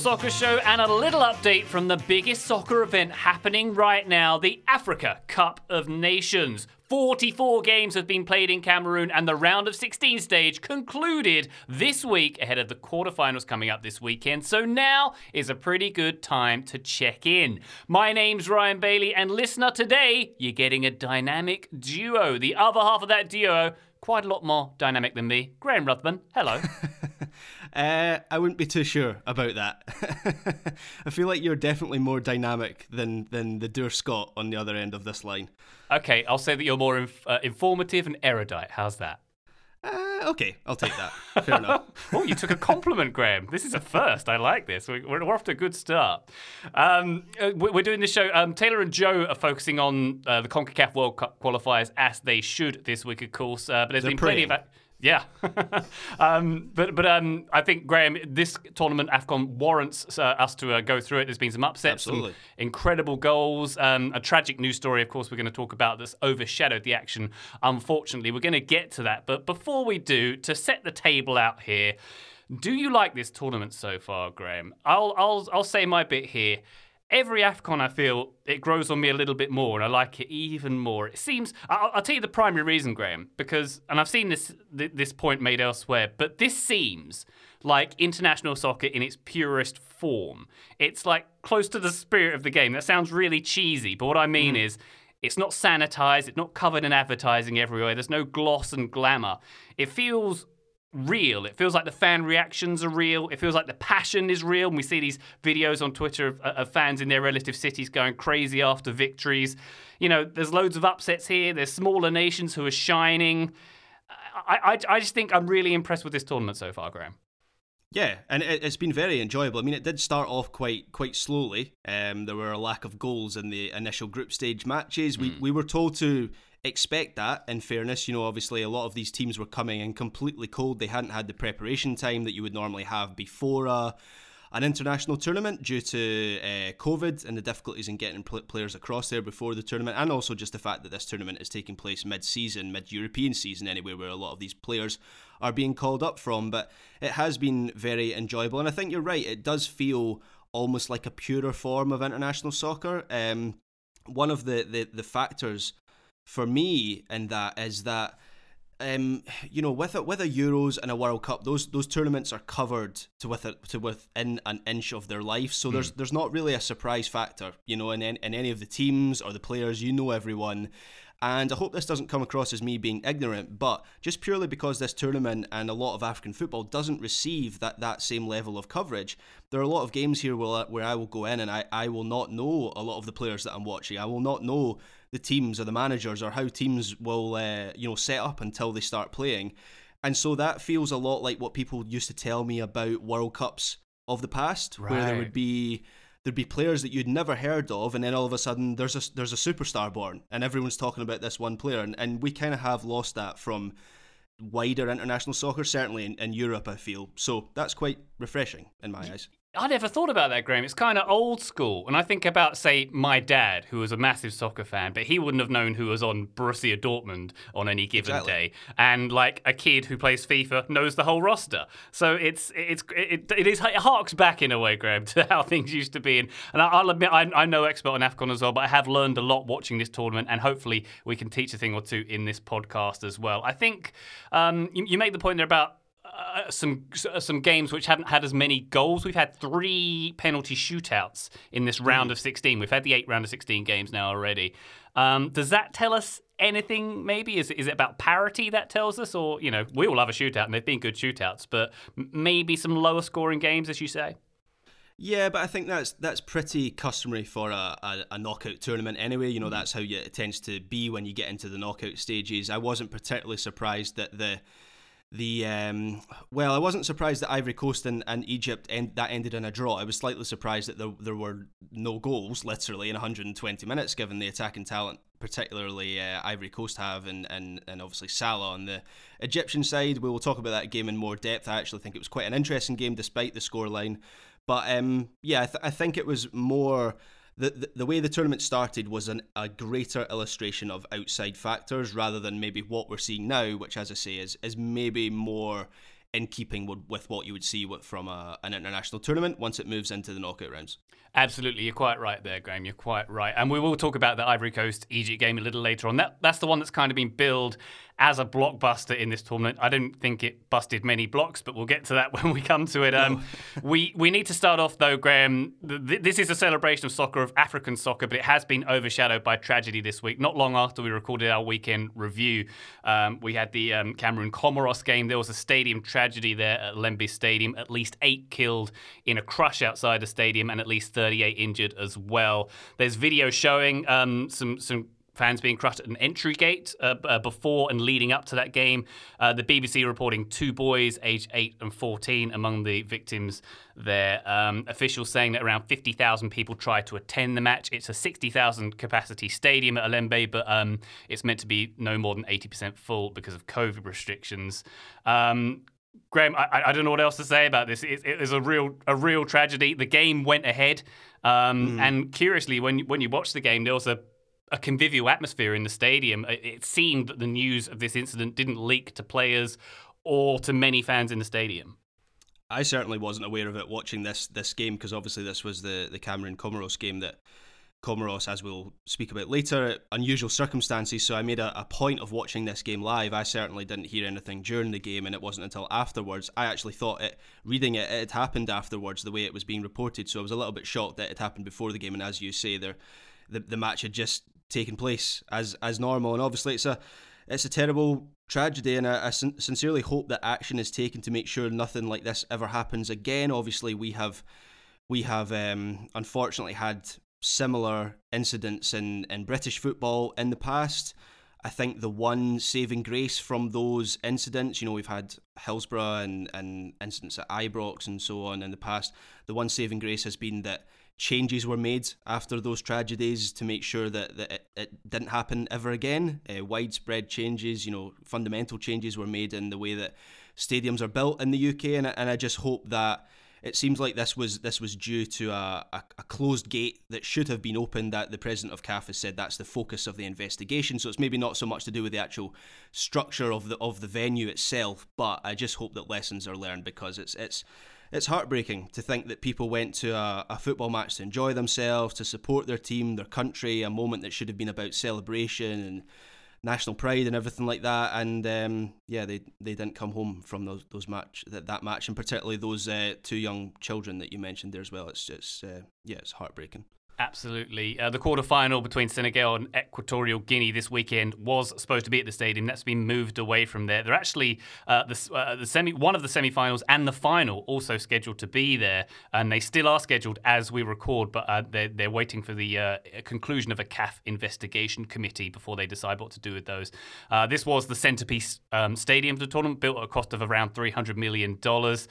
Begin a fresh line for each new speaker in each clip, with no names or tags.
Soccer Show and a little update from the biggest soccer event happening right now the Africa Cup of Nations. 44 games have been played in Cameroon, and the round of 16 stage concluded this week ahead of the quarterfinals coming up this weekend. So now is a pretty good time to check in. My name's Ryan Bailey, and listener, today you're getting a dynamic duo. The other half of that duo, quite a lot more dynamic than me, Graham Ruthven. Hello.
Uh, I wouldn't be too sure about that. I feel like you're definitely more dynamic than than the Doer Scott on the other end of this line.
Okay, I'll say that you're more inf- uh, informative and erudite. How's that?
Uh, okay, I'll take that. Fair enough.
oh, you took a compliment, Graham. This is a first. I like this. We're, we're off to a good start. Um, uh, we're doing this show. Um, Taylor and Joe are focusing on uh, the CONCACAF World Cup qualifiers as they should this week, of course. Uh, but there's
They're
been plenty
praying.
of. Yeah, um, but but um, I think Graham, this tournament Afcon warrants uh, us to uh, go through it. There's been some upsets, some
Absolutely.
incredible goals, um, a tragic news story. Of course, we're going to talk about that's overshadowed the action. Unfortunately, we're going to get to that. But before we do, to set the table out here, do you like this tournament so far, Graham? I'll I'll I'll say my bit here. Every AFCON, I feel it grows on me a little bit more, and I like it even more. It seems. I'll, I'll tell you the primary reason, Graham, because, and I've seen this th- this point made elsewhere, but this seems like international soccer in its purest form. It's like close to the spirit of the game. That sounds really cheesy, but what I mean mm. is, it's not sanitized. It's not covered in advertising everywhere. There's no gloss and glamour. It feels real. It feels like the fan reactions are real. It feels like the passion is real. And we see these videos on Twitter of, of fans in their relative cities going crazy after victories. You know, there's loads of upsets here. There's smaller nations who are shining. I, I, I just think I'm really impressed with this tournament so far, Graham.
Yeah, and it, it's been very enjoyable. I mean, it did start off quite quite slowly. Um, there were a lack of goals in the initial group stage matches. We we were told to expect that. In fairness, you know, obviously a lot of these teams were coming in completely cold. They hadn't had the preparation time that you would normally have before a an international tournament due to uh, COVID and the difficulties in getting pl- players across there before the tournament, and also just the fact that this tournament is taking place mid-season, mid-European season anyway, where a lot of these players are being called up from. But it has been very enjoyable, and I think you're right. It does feel almost like a purer form of international soccer. Um, one of the, the the factors for me in that is that um, you know, with a, with a Euros and a World Cup, those those tournaments are covered to with a, to within an inch of their life. So there's there's not really a surprise factor, you know, in, in in any of the teams or the players. You know everyone. And I hope this doesn't come across as me being ignorant, but just purely because this tournament and a lot of African football doesn't receive that, that same level of coverage, there are a lot of games here where, where I will go in and I, I will not know a lot of the players that I'm watching. I will not know the teams or the managers or how teams will uh, you know set up until they start playing. And so that feels a lot like what people used to tell me about World Cups of the past, where there would be there'd be players that you'd never heard of, and then all of a sudden there's a there's a superstar born, and everyone's talking about this one player, and, and we kind of have lost that from wider international soccer, certainly in, in Europe. I feel so that's quite refreshing in my eyes.
I never thought about that, Graham. It's kind of old school. And I think about, say, my dad, who was a massive soccer fan, but he wouldn't have known who was on Borussia Dortmund on any given
Exactly.
day. And like a kid who plays FIFA knows the whole roster. So it's it's it, it is it harks back in a way, Graham, to how things used to be. And, and I'll admit, I'm, I'm no expert on Afcon as well, but I have learned a lot watching this tournament, and hopefully we can teach a thing or two in this podcast as well. I think um, you, you make the point there about uh, some some games which haven't had as many goals. We've had three penalty shootouts in this round of 16. We've had the eight round of 16 games now already. Um, does that tell us anything? Maybe is is it about parity that tells us, or you know, we all love a shootout and they've been good shootouts, but maybe some lower scoring games, as you say.
Yeah, but I think that's that's pretty customary for a, a, a, knockout tournament anyway. You know, mm. that's how you, it tends to be when you get into the knockout stages. I wasn't particularly surprised that the the um, well, I wasn't surprised that Ivory Coast and, and Egypt end, that ended in a draw. I was slightly surprised that there, there were no goals, literally in 120 minutes, given the attacking talent, particularly uh, Ivory Coast have, and, and and obviously Salah on the Egyptian side. We will talk about that game in more depth. I actually think it was quite an interesting game, despite the scoreline. But um, yeah, I, th- I, think it was more the, the, way the tournament started was an, a greater illustration of outside factors rather than maybe what we're seeing now, which, as I say, is is maybe more in keeping with, with what you would see with, from a, an international tournament once it moves into the knockout rounds.
Absolutely, you're quite right there, Graham. You're quite right, and we will talk about the Ivory Coast Egypt game a little later on. That that's the one that's kind of been billed as a blockbuster in this tournament. I don't think it busted many blocks, but we'll get to that when we come to it. Um, we we need to start off though, Graham. Th- this is a celebration of soccer, of African soccer, but it has been overshadowed by tragedy this week. Not long after we recorded our weekend review, um, we had the um, Cameroon Comoros game. There was a stadium tragedy there at Olembe Stadium. At least eight killed in a crush outside the stadium, and at least 38 injured as well. There's video showing um, some some fans being crushed at an entry gate uh, uh, before and leading up to that game. Uh, the BBC reporting two boys, aged 8 and 14, among the victims there. Um, officials saying that around 50,000 people tried to attend the match. It's a 60,000 capacity stadium at Olembe, but um, it's meant to be no more than 80% full because of COVID restrictions. Um, Graham, I, I, don't know what else to say about this. It, it is a real a real tragedy. The game went ahead, um, mm. and curiously, when when you watch the game, there was a a convivial atmosphere in the stadium. It seemed that the news of this incident didn't leak to players or to many fans in the stadium.
I certainly wasn't aware of it watching this this game because obviously this was the the Cameroon Comoros game that Comoros, as we'll speak about later, unusual circumstances. So I made a, a, point of watching this game live. I certainly didn't hear anything during the game, and it wasn't until afterwards. I actually thought it, reading it, it had happened afterwards, the way it was being reported. So I was a little bit shocked that it happened before the game. And as you say, there, the the match had just taken place as as normal. And obviously, it's a it's a terrible tragedy, and I, I sin- sincerely hope that action is taken to make sure nothing like this ever happens again. Obviously, we have we have um, unfortunately had similar incidents in in British football in the past. I think the one saving grace from those incidents, you know, we've had Hillsborough and, and incidents at Ibrox and so on in the past. The one saving grace has been that changes were made after those tragedies to make sure that, that it, it didn't happen ever again. Uh, widespread changes, you know, fundamental changes were made in the way that stadiums are built in the UK, and, and I just hope that it seems like this was this was due to a, a, a, closed gate that should have been opened. That the president of CAF has said that's the focus of the investigation. So it's maybe not so much to do with the actual structure of the of the venue itself, but I just hope that lessons are learned because it's it's it's heartbreaking to think that people went to a, a, football match to enjoy themselves, to support their team, their country, a moment that should have been about celebration and national pride and everything like that. And um, yeah, they they didn't come home from those those match that, that match, and particularly those uh, two young children that you mentioned there as well. It's it's uh, yeah, it's heartbreaking.
Absolutely. Uh, the quarterfinal between Senegal and Equatorial Guinea this weekend was supposed to be at the stadium. That's been moved away from there. They're actually uh, the, uh, the semi one of the semi-finals and the final also scheduled to be there, and they still are scheduled as we record. But uh, they're they're waiting for the uh, conclusion of a CAF investigation committee before they decide what to do with those. Uh, this was the centerpiece um, stadium of the tournament, built at a cost of around three hundred million dollars.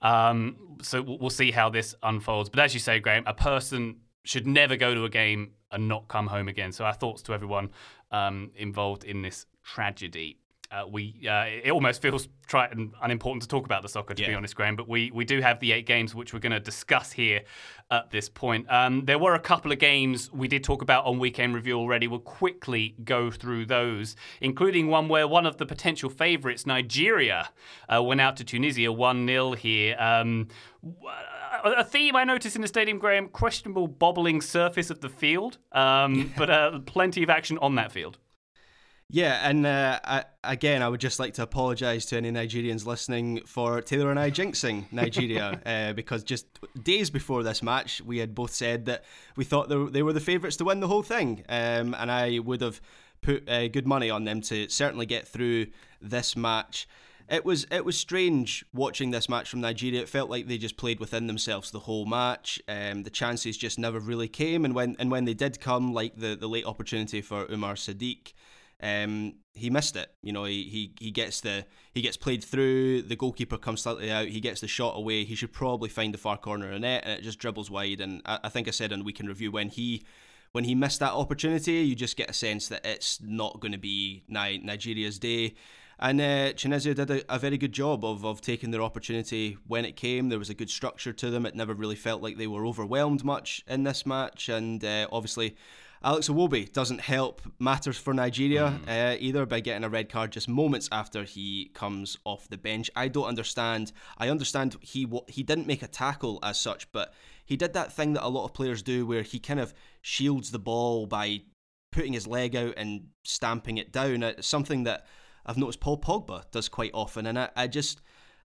Um, so we'll see how this unfolds. But as you say, Graham, a person should never go to a game and not come home again. So our thoughts to everyone um, involved in this tragedy uh, we uh, it almost feels trite and unimportant to talk about the soccer, to yeah. be honest, Graham. But we we do have the eight games which we're going to discuss here at this point. Um, there were a couple of games we did talk about on weekend review already. We'll quickly go through those, including one where one of the potential favourites, Nigeria, uh, went out to Tunisia one 0 here. Um, a theme I noticed in the stadium, Graham: questionable bobbling surface of the field, um, but uh, plenty of action on that field.
Yeah, and uh, I, again, I would just like to apologise to any Nigerians listening for Taylor and I jinxing Nigeria uh, because just days before this match, we had both said that we thought they were the favourites to win the whole thing, um, and I would have put uh, good money on them to certainly get through this match. It was it was strange watching this match from Nigeria. It felt like they just played within themselves the whole match. Um, the chances just never really came, and when and when they did come, like the, the late opportunity for Umar Sadiq, um, he missed it. You know, he, he he gets the he gets played through. The goalkeeper comes slightly out. He gets the shot away. He should probably find the far corner of net, and it just dribbles wide. And I, I think I said in weekend review when he when he missed that opportunity, you just get a sense that it's not going to be Nigeria's day. And uh, did a, a, very good job of, of taking their opportunity when it came. There was a good structure to them. It never really felt like they were overwhelmed much in this match. And uh, obviously, Alex Iwobi doesn't help matters for Nigeria mm. uh, either by getting a red card just moments after he comes off the bench. I don't understand. I understand he he didn't make a tackle as such, but he did that thing that a lot of players do where he kind of shields the ball by putting his leg out and stamping it down. It's something that I've noticed Paul Pogba does quite often, and I, I just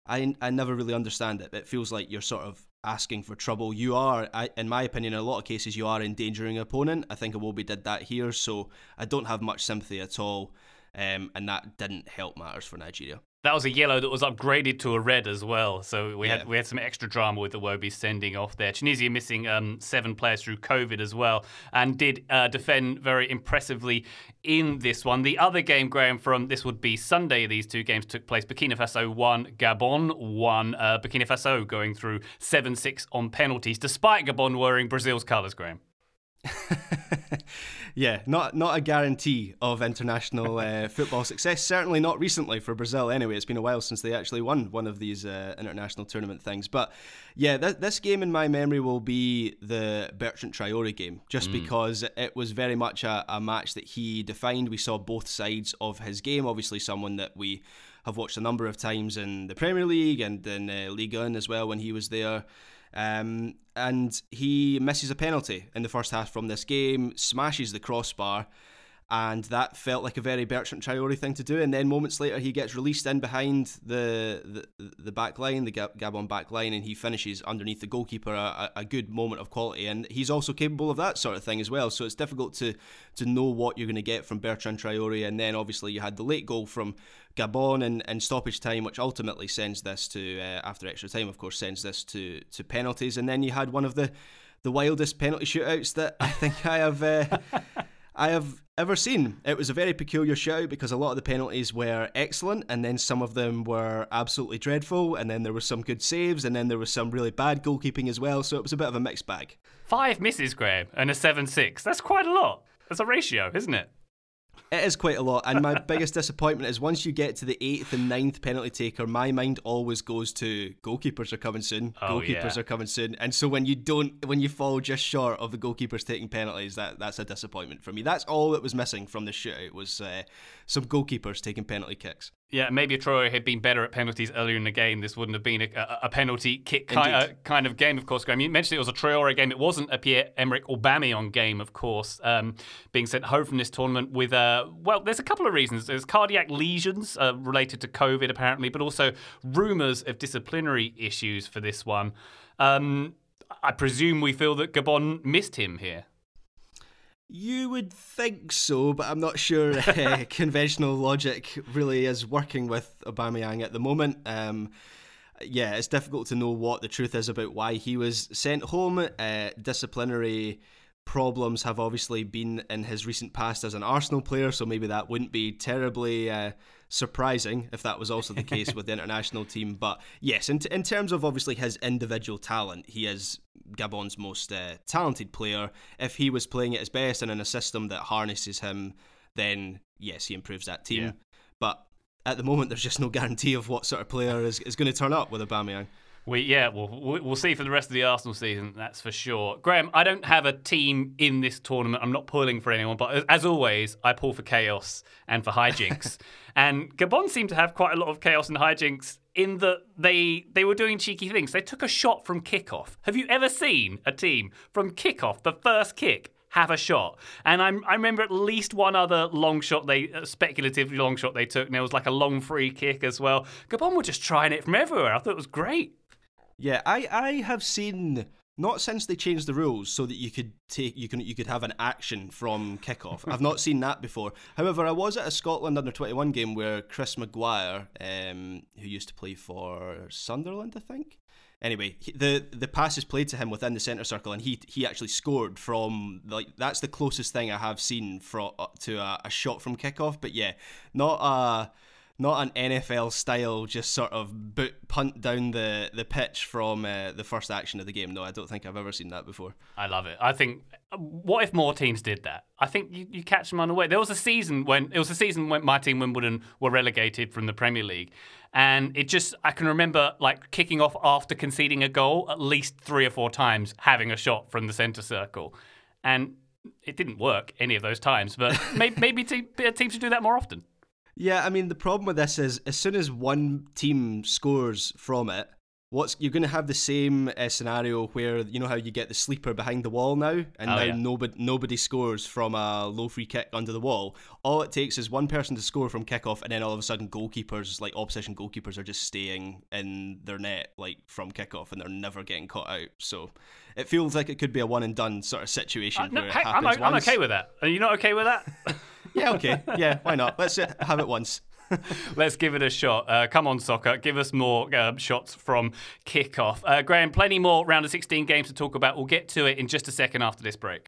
I I never really understand it. It feels like you're sort of asking for trouble. You are, I, in my opinion, in a lot of cases, you are endangering an opponent. I think Iwobi did that here, so I don't have much sympathy at all, um, and that didn't help matters for Nigeria.
That was a yellow that was upgraded to a red as well. So we yeah. had we had some extra drama with the Iwobi sending off there. Tunisia missing um, seven players through COVID as well, and did uh, defend very impressively in this one. The other game, Graham, from this would be Sunday. These two games took place. Burkina Faso won, Gabon won. Uh, Burkina Faso going through seven six on penalties, despite Gabon wearing Brazil's colours, Graham.
yeah, not not a guarantee of international uh, football success. Certainly not recently for Brazil. Anyway, it's been a while since they actually won one of these uh, international tournament things. But yeah, th- this game in my memory will be the Bertrand Traore game, just mm. because it was very much a, a match that he defined. We saw both sides of his game. Obviously, someone that we have watched a number of times in the Premier League and in uh, Ligue 1 as well when he was there. Um, and he misses a penalty in the first half from this game, smashes the crossbar, and that felt like a very Bertrand Traore thing to do. And then moments later, he gets released in behind the the, the back line, the Gabon back line, and he finishes underneath the goalkeeper. A, a, good moment of quality, and he's also capable of that sort of thing as well. So it's difficult to to know what you're going to get from Bertrand Traore. And then obviously you had the late goal from Gabon in, in stoppage time, which ultimately sends this to uh, after extra time, of course, sends this to to penalties. And then you had one of the the wildest penalty shootouts that I think I have. Uh, I have ever seen. It was a very peculiar show because a lot of the penalties were excellent, and then some of them were absolutely dreadful, and then there were some good saves, and then there was some really bad goalkeeping as well. So it was a bit of a mixed bag.
Five misses, Graham, and a seven-six. That's quite a lot. That's a ratio, isn't it?
It is quite a lot, and my biggest disappointment is once you get to the eighth and ninth penalty taker, my mind always goes to goalkeepers are coming soon. Oh, goalkeepers yeah. are coming soon, and so when you don't, when you fall just short of the goalkeepers taking penalties, that that's a disappointment for me. That's all that was missing from the shootout was uh, some goalkeepers taking penalty kicks.
Yeah, maybe if Traore had been better at penalties earlier in the game, this wouldn't have been a, a, a penalty kick kind, uh, kind, of game, of course, Graham. You mentioned it was a Traore game. It wasn't a Pierre-Emerick Aubameyang game, of course, um, being sent home from this tournament with, uh, well, there's a couple of reasons. There's cardiac lesions uh, related to COVID, apparently, but also rumours of disciplinary issues for this one. Um, I presume we feel that Gabon missed him here.
You would think so, but I'm not sure uh, conventional logic really is working with Aubameyang at the moment. Um, yeah, it's difficult to know what the truth is about why he was sent home. Uh, disciplinary problems have obviously been in his recent past as an Arsenal player, so maybe that wouldn't be terribly uh, surprising if that was also the case with the international team. But yes, in, t- in terms of obviously his individual talent, he is Gabon's most uh, talented player. If he was playing at his best and in a system that harnesses him, then yes, he improves that team. Yeah. But at the moment, there's just no guarantee of what sort of player is, is going to turn up with Aubameyang.
We yeah, we'll we'll see for the rest of the Arsenal season. That's for sure. Graham, I don't have a team in this tournament. I'm not pulling for anyone, but as always, I pull for chaos and for hijinks. and Gabon seemed to have quite a lot of chaos and hijinks in that they they were doing cheeky things. They took a shot from kickoff. Have you ever seen a team from kickoff, the first kick, have a shot. And I'm, I remember at least one other long shot they uh, speculatively long shot they took. And it was like a long free kick as well. Gabon were just trying it from everywhere. I thought it was great.
Yeah, I, I have seen not since they changed the rules so that you could take you can you could have an action from kickoff. I've not seen that before. However, I was at a Scotland under twenty one game where Chris Maguire, um, who used to play for Sunderland, I think. Anyway, the the pass is played to him within the centre circle, and he he actually scored from like that's the closest thing I have seen from uh, to a, a shot from kickoff. But yeah, not a not an NFL style, just sort of boot, punt down the, the pitch from uh, the first action of the game. No, I don't think I've ever seen that before.
I love it. I think, what if more teams did that? I think you, you catch them on the way. There was a season when it was a season when my team Wimbledon were relegated from the Premier League, and it just I can remember like kicking off after conceding a goal at least three or four times, having a shot from the centre circle, and it didn't work any of those times. But maybe, maybe teams should do that more often.
Yeah, I mean the problem with this is as soon as one team scores from it, what's you're going to have the same uh, scenario where you know how you get the sleeper behind the wall now, and oh, now yeah. nobody nobody scores from a low free kick under the wall. All it takes is one person to score from kickoff, and then all of a sudden goalkeepers, like opposition goalkeepers, are just staying in their net like from kickoff, and they're never getting caught out. So it feels like it could be a one and done sort of situation. Uh, no, hey,
I'm,
I'm
okay with that. Are you not okay with that?
yeah, okay. Yeah, why not? Let's uh, have it once.
Let's give it a shot. Uh, come on, soccer. Give us more uh, shots from kickoff. Uh, Graham, plenty more round of 16 games to talk about. We'll get to it in just a second after this break.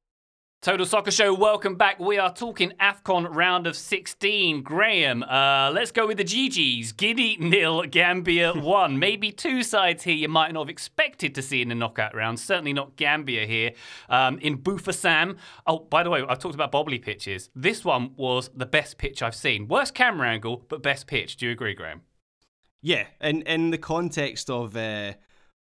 Total Soccer Show, welcome back. We are talking AFCON round of 16. Graham, uh, let's go with the GGs. Guinea nil, Gambia one. Maybe two sides here you might not have expected to see in the knockout round. Certainly not Gambia here. Um, in Bafoussam. Oh, by the way, I've talked about bobbly pitches. This one was the best pitch I've seen. Worst camera angle, but best pitch. Do you agree, Graham?
Yeah, and in the context of uh,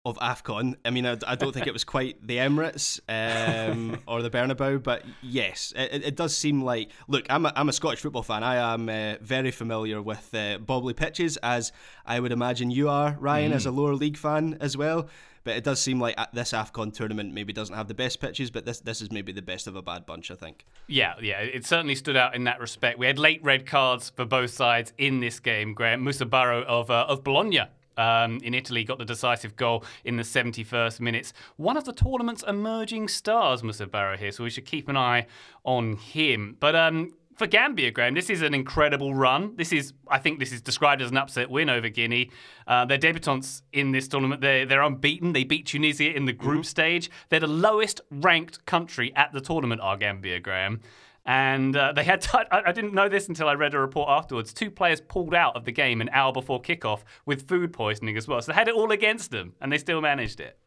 of AFCON. I mean, I, I, don't think it was quite the Emirates um, or the Bernabeu, but yes, it, it, does seem like. Look, I'm a, I'm a Scottish football fan. I am uh, very familiar with uh, bobbly pitches, as I would imagine you are, Ryan, mm. as a lower league fan as well. But it does seem like this AFCON tournament maybe doesn't have the best pitches, but this this is maybe the best of a bad bunch, I think.
Yeah, yeah, it certainly stood out in that respect. We had late red cards for both sides in this game. Graham Musa Barrow of uh, of Bologna um, in Italy got the decisive goal in the 71st minutes. One of the tournament's emerging stars, Musa Barrow here, so we should keep an eye on him. But um, for Gambia, Graham, this is an incredible run. This is, I think, this is described as an upset win over Guinea. Uh, they're debutants in this tournament. They're, they're unbeaten. They beat Tunisia in the group mm-hmm. stage. They're the lowest ranked country at the tournament, are Gambia, Graham. And uh, they had, t- I didn't know this until I read a report afterwards. Two players pulled out of the game an hour before kickoff with food poisoning as well. So they had it all against them, and they still managed it.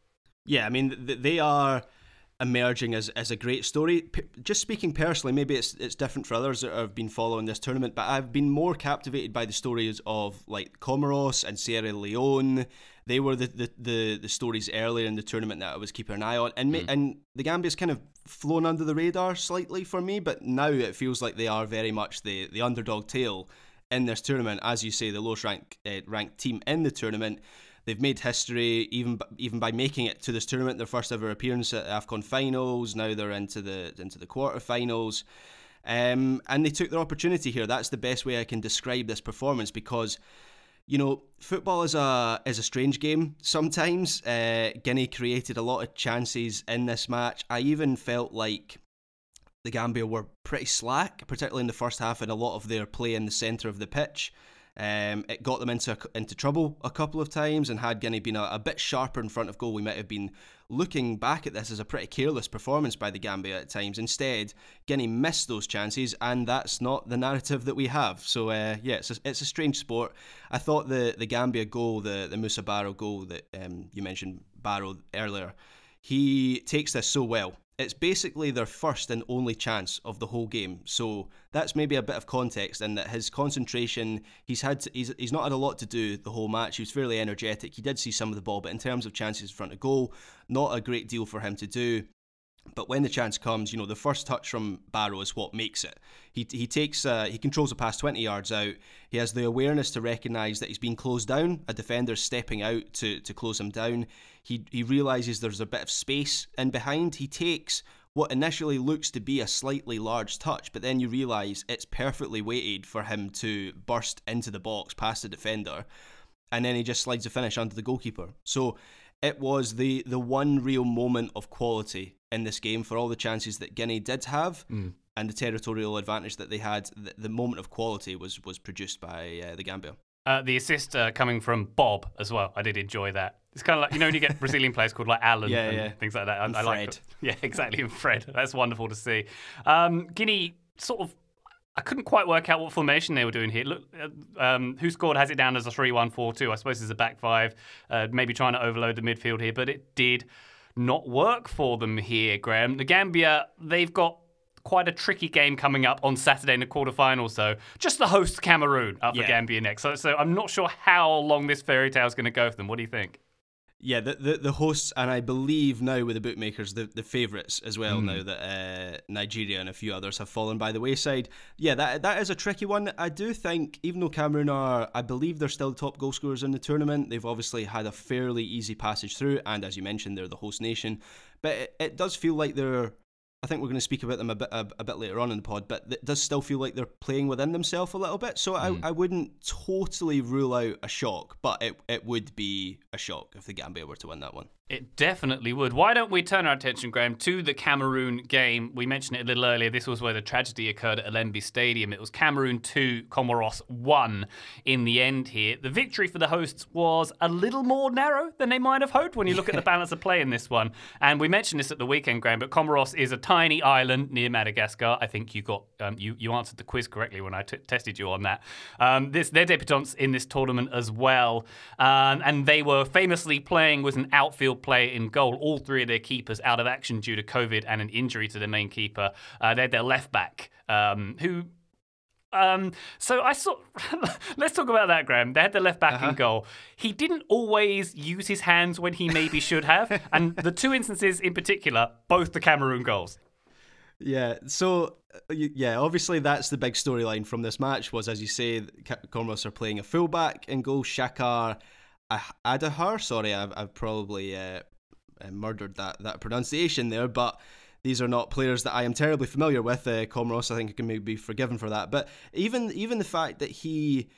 Yeah, I mean th- they are emerging as, as a great story. P- just speaking personally, maybe it's it's different for others that have been following this tournament, but I've been more captivated by the stories of like Comoros and Sierra Leone. They were the, the, the, the stories earlier in the tournament that I was keeping an eye on, and mm. and the Gambia's kind of flown under the radar slightly for me, but now it feels like they are very much the the underdog tale in this tournament. As you say, the lowest ranked uh, ranked team in the tournament. They've made history even even by making it to this tournament, their first ever appearance at Afcon finals. Now they're into the into the quarterfinals. Um, and they took their opportunity here. That's the best way I can describe this performance because, you know, football is a is a strange game. Sometimes uh, Guinea created a lot of chances in this match. I even felt like the Gambia were pretty slack, particularly in the first half, and a lot of their play in the centre of the pitch. Um, it got them into into trouble a couple of times, and had Guinea been a, a, bit sharper in front of goal, we might have been looking back at this as a pretty careless performance by the Gambia at times. Instead, Guinea missed those chances, and that's not the narrative that we have. So uh, yeah, it's a, it's a strange sport. I thought the the Gambia goal, the the Musa Barrow goal that um, you mentioned Barrow earlier, he takes this so well it's basically their first and only chance of the whole game. So that's maybe a bit of context in that his concentration, he's had to, he's he's not had a lot to do the whole match. He was fairly energetic. He did see some of the ball, but in terms of chances in front of goal, not a great deal for him to do. But when the chance comes, you know, the first touch from Barrow is what makes it. He, he takes, uh, he controls the pass 20 yards out. He has the awareness to recognise that he's been closed down. A defender's stepping out to, to close him down. He, he realises there's a bit of space in behind. He takes what initially looks to be a slightly large touch, but then you realise it's perfectly weighted for him to burst into the box past the defender. And then he just slides the finish under the goalkeeper. So it was the the one real moment of quality in this game for all the chances that Guinea did have. Mm. And the territorial advantage that they had, the, the moment of quality was was produced by uh, the Gambia.
Uh, the assist uh, coming from Bob as well. I did enjoy that. It's kind of like you know when you get Brazilian players called like Alan yeah, and yeah. things like that. I, I like yeah, exactly. And Fred, that's wonderful to see. Um, Guinea sort of I couldn't quite work out what formation they were doing here. Look, uh, um, WhoScored has it down as a 3 1 4 2. I suppose it's a back five, uh, maybe trying to overload the midfield here, but it did not work for them here, Graham. The Gambia, they've got quite a tricky game coming up on Saturday in the quarterfinals, though. Just the host Cameroon up for Gambia next. So, so I'm not sure how long this fairy tale is going to go for them. What do you think?
Yeah, the, the, the hosts, and I believe now with the bookmakers, the, the favourites as well. Mm. Now that uh, Nigeria and a few others have fallen by the wayside, yeah, that that is a tricky one. I do think, even though Cameroon are, I believe they're still the top goal scorers in the tournament. They've obviously had a fairly easy passage through, and as you mentioned, they're the host nation. But it, it does feel like they're I think we're going to speak about them a bit a, a, bit later on in the pod, but it does still feel like they're playing within themselves a little bit. So mm. I. I wouldn't totally rule out a shock, but it, it would be a shock if the Gambia were to win that one.
It definitely would. Why don't we turn our attention, Graham, to the Cameroon game? We mentioned it a little earlier. This was where the tragedy occurred at Olembe Stadium. It was Cameroon 2, Comoros 1 in the end here. The victory for the hosts was a little more narrow than they might have hoped when you look at the balance of play in this one. And we mentioned this at the weekend, Graham, but Comoros is a tiny island near Madagascar. I think you got um, you, you answered the quiz correctly when I t- tested you on that. Um, this They're debutants in this tournament as well. Um, and they were famously playing with an outfield play in goal. All three of their keepers out of action due to COVID and an injury to their main keeper. Uh, they had their left back, um, who um, so I saw. let's talk about that, Graham. They had the left back uh-huh. in goal. He didn't always use his hands when he maybe should have, and the two instances in particular, both the Cameroon goals.
Yeah. So uh, yeah, obviously that's the big storyline from this match. Was as you say, Comoros are playing a fullback in goal. Shakar Adahar. Sorry, I've, I've probably uh, uh, murdered that, that pronunciation there, but these are not players that I am terribly familiar with. Uh, Comoros, I think, can maybe be forgiven for that. But even even the fact that he,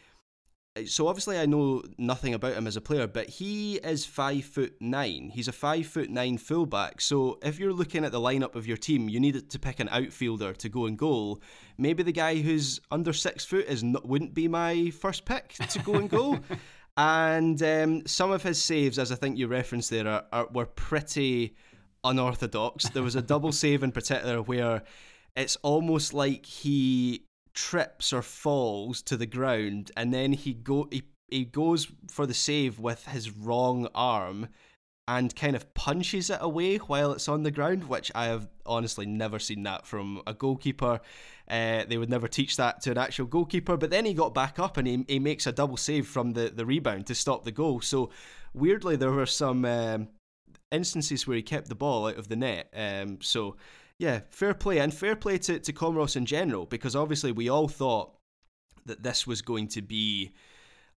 so obviously I know nothing about him as a player, but he is five foot nine. He's a five foot nine fullback. So if you're looking at the lineup of your team, you need to pick an outfielder to go and goal. Maybe the guy who's under six foot is not, wouldn't be my first pick to go and goal. And um, some of his saves, as I think you referenced there, are, are, were pretty unorthodox. There was a double save in particular where it's almost like he trips or falls to the ground, and then he go he, he goes for the save with his wrong arm, and kind of punches it away while it's on the ground, which I have honestly never seen that from a goalkeeper. Uh, they would never teach that to an actual goalkeeper. But then he got back up and he, he makes a double save from the, the rebound to stop the goal. So weirdly, there were some um, instances where he kept the ball out of the net. Um, so yeah, fair play and fair play to, to Comoros in general because obviously we all thought that this was going to be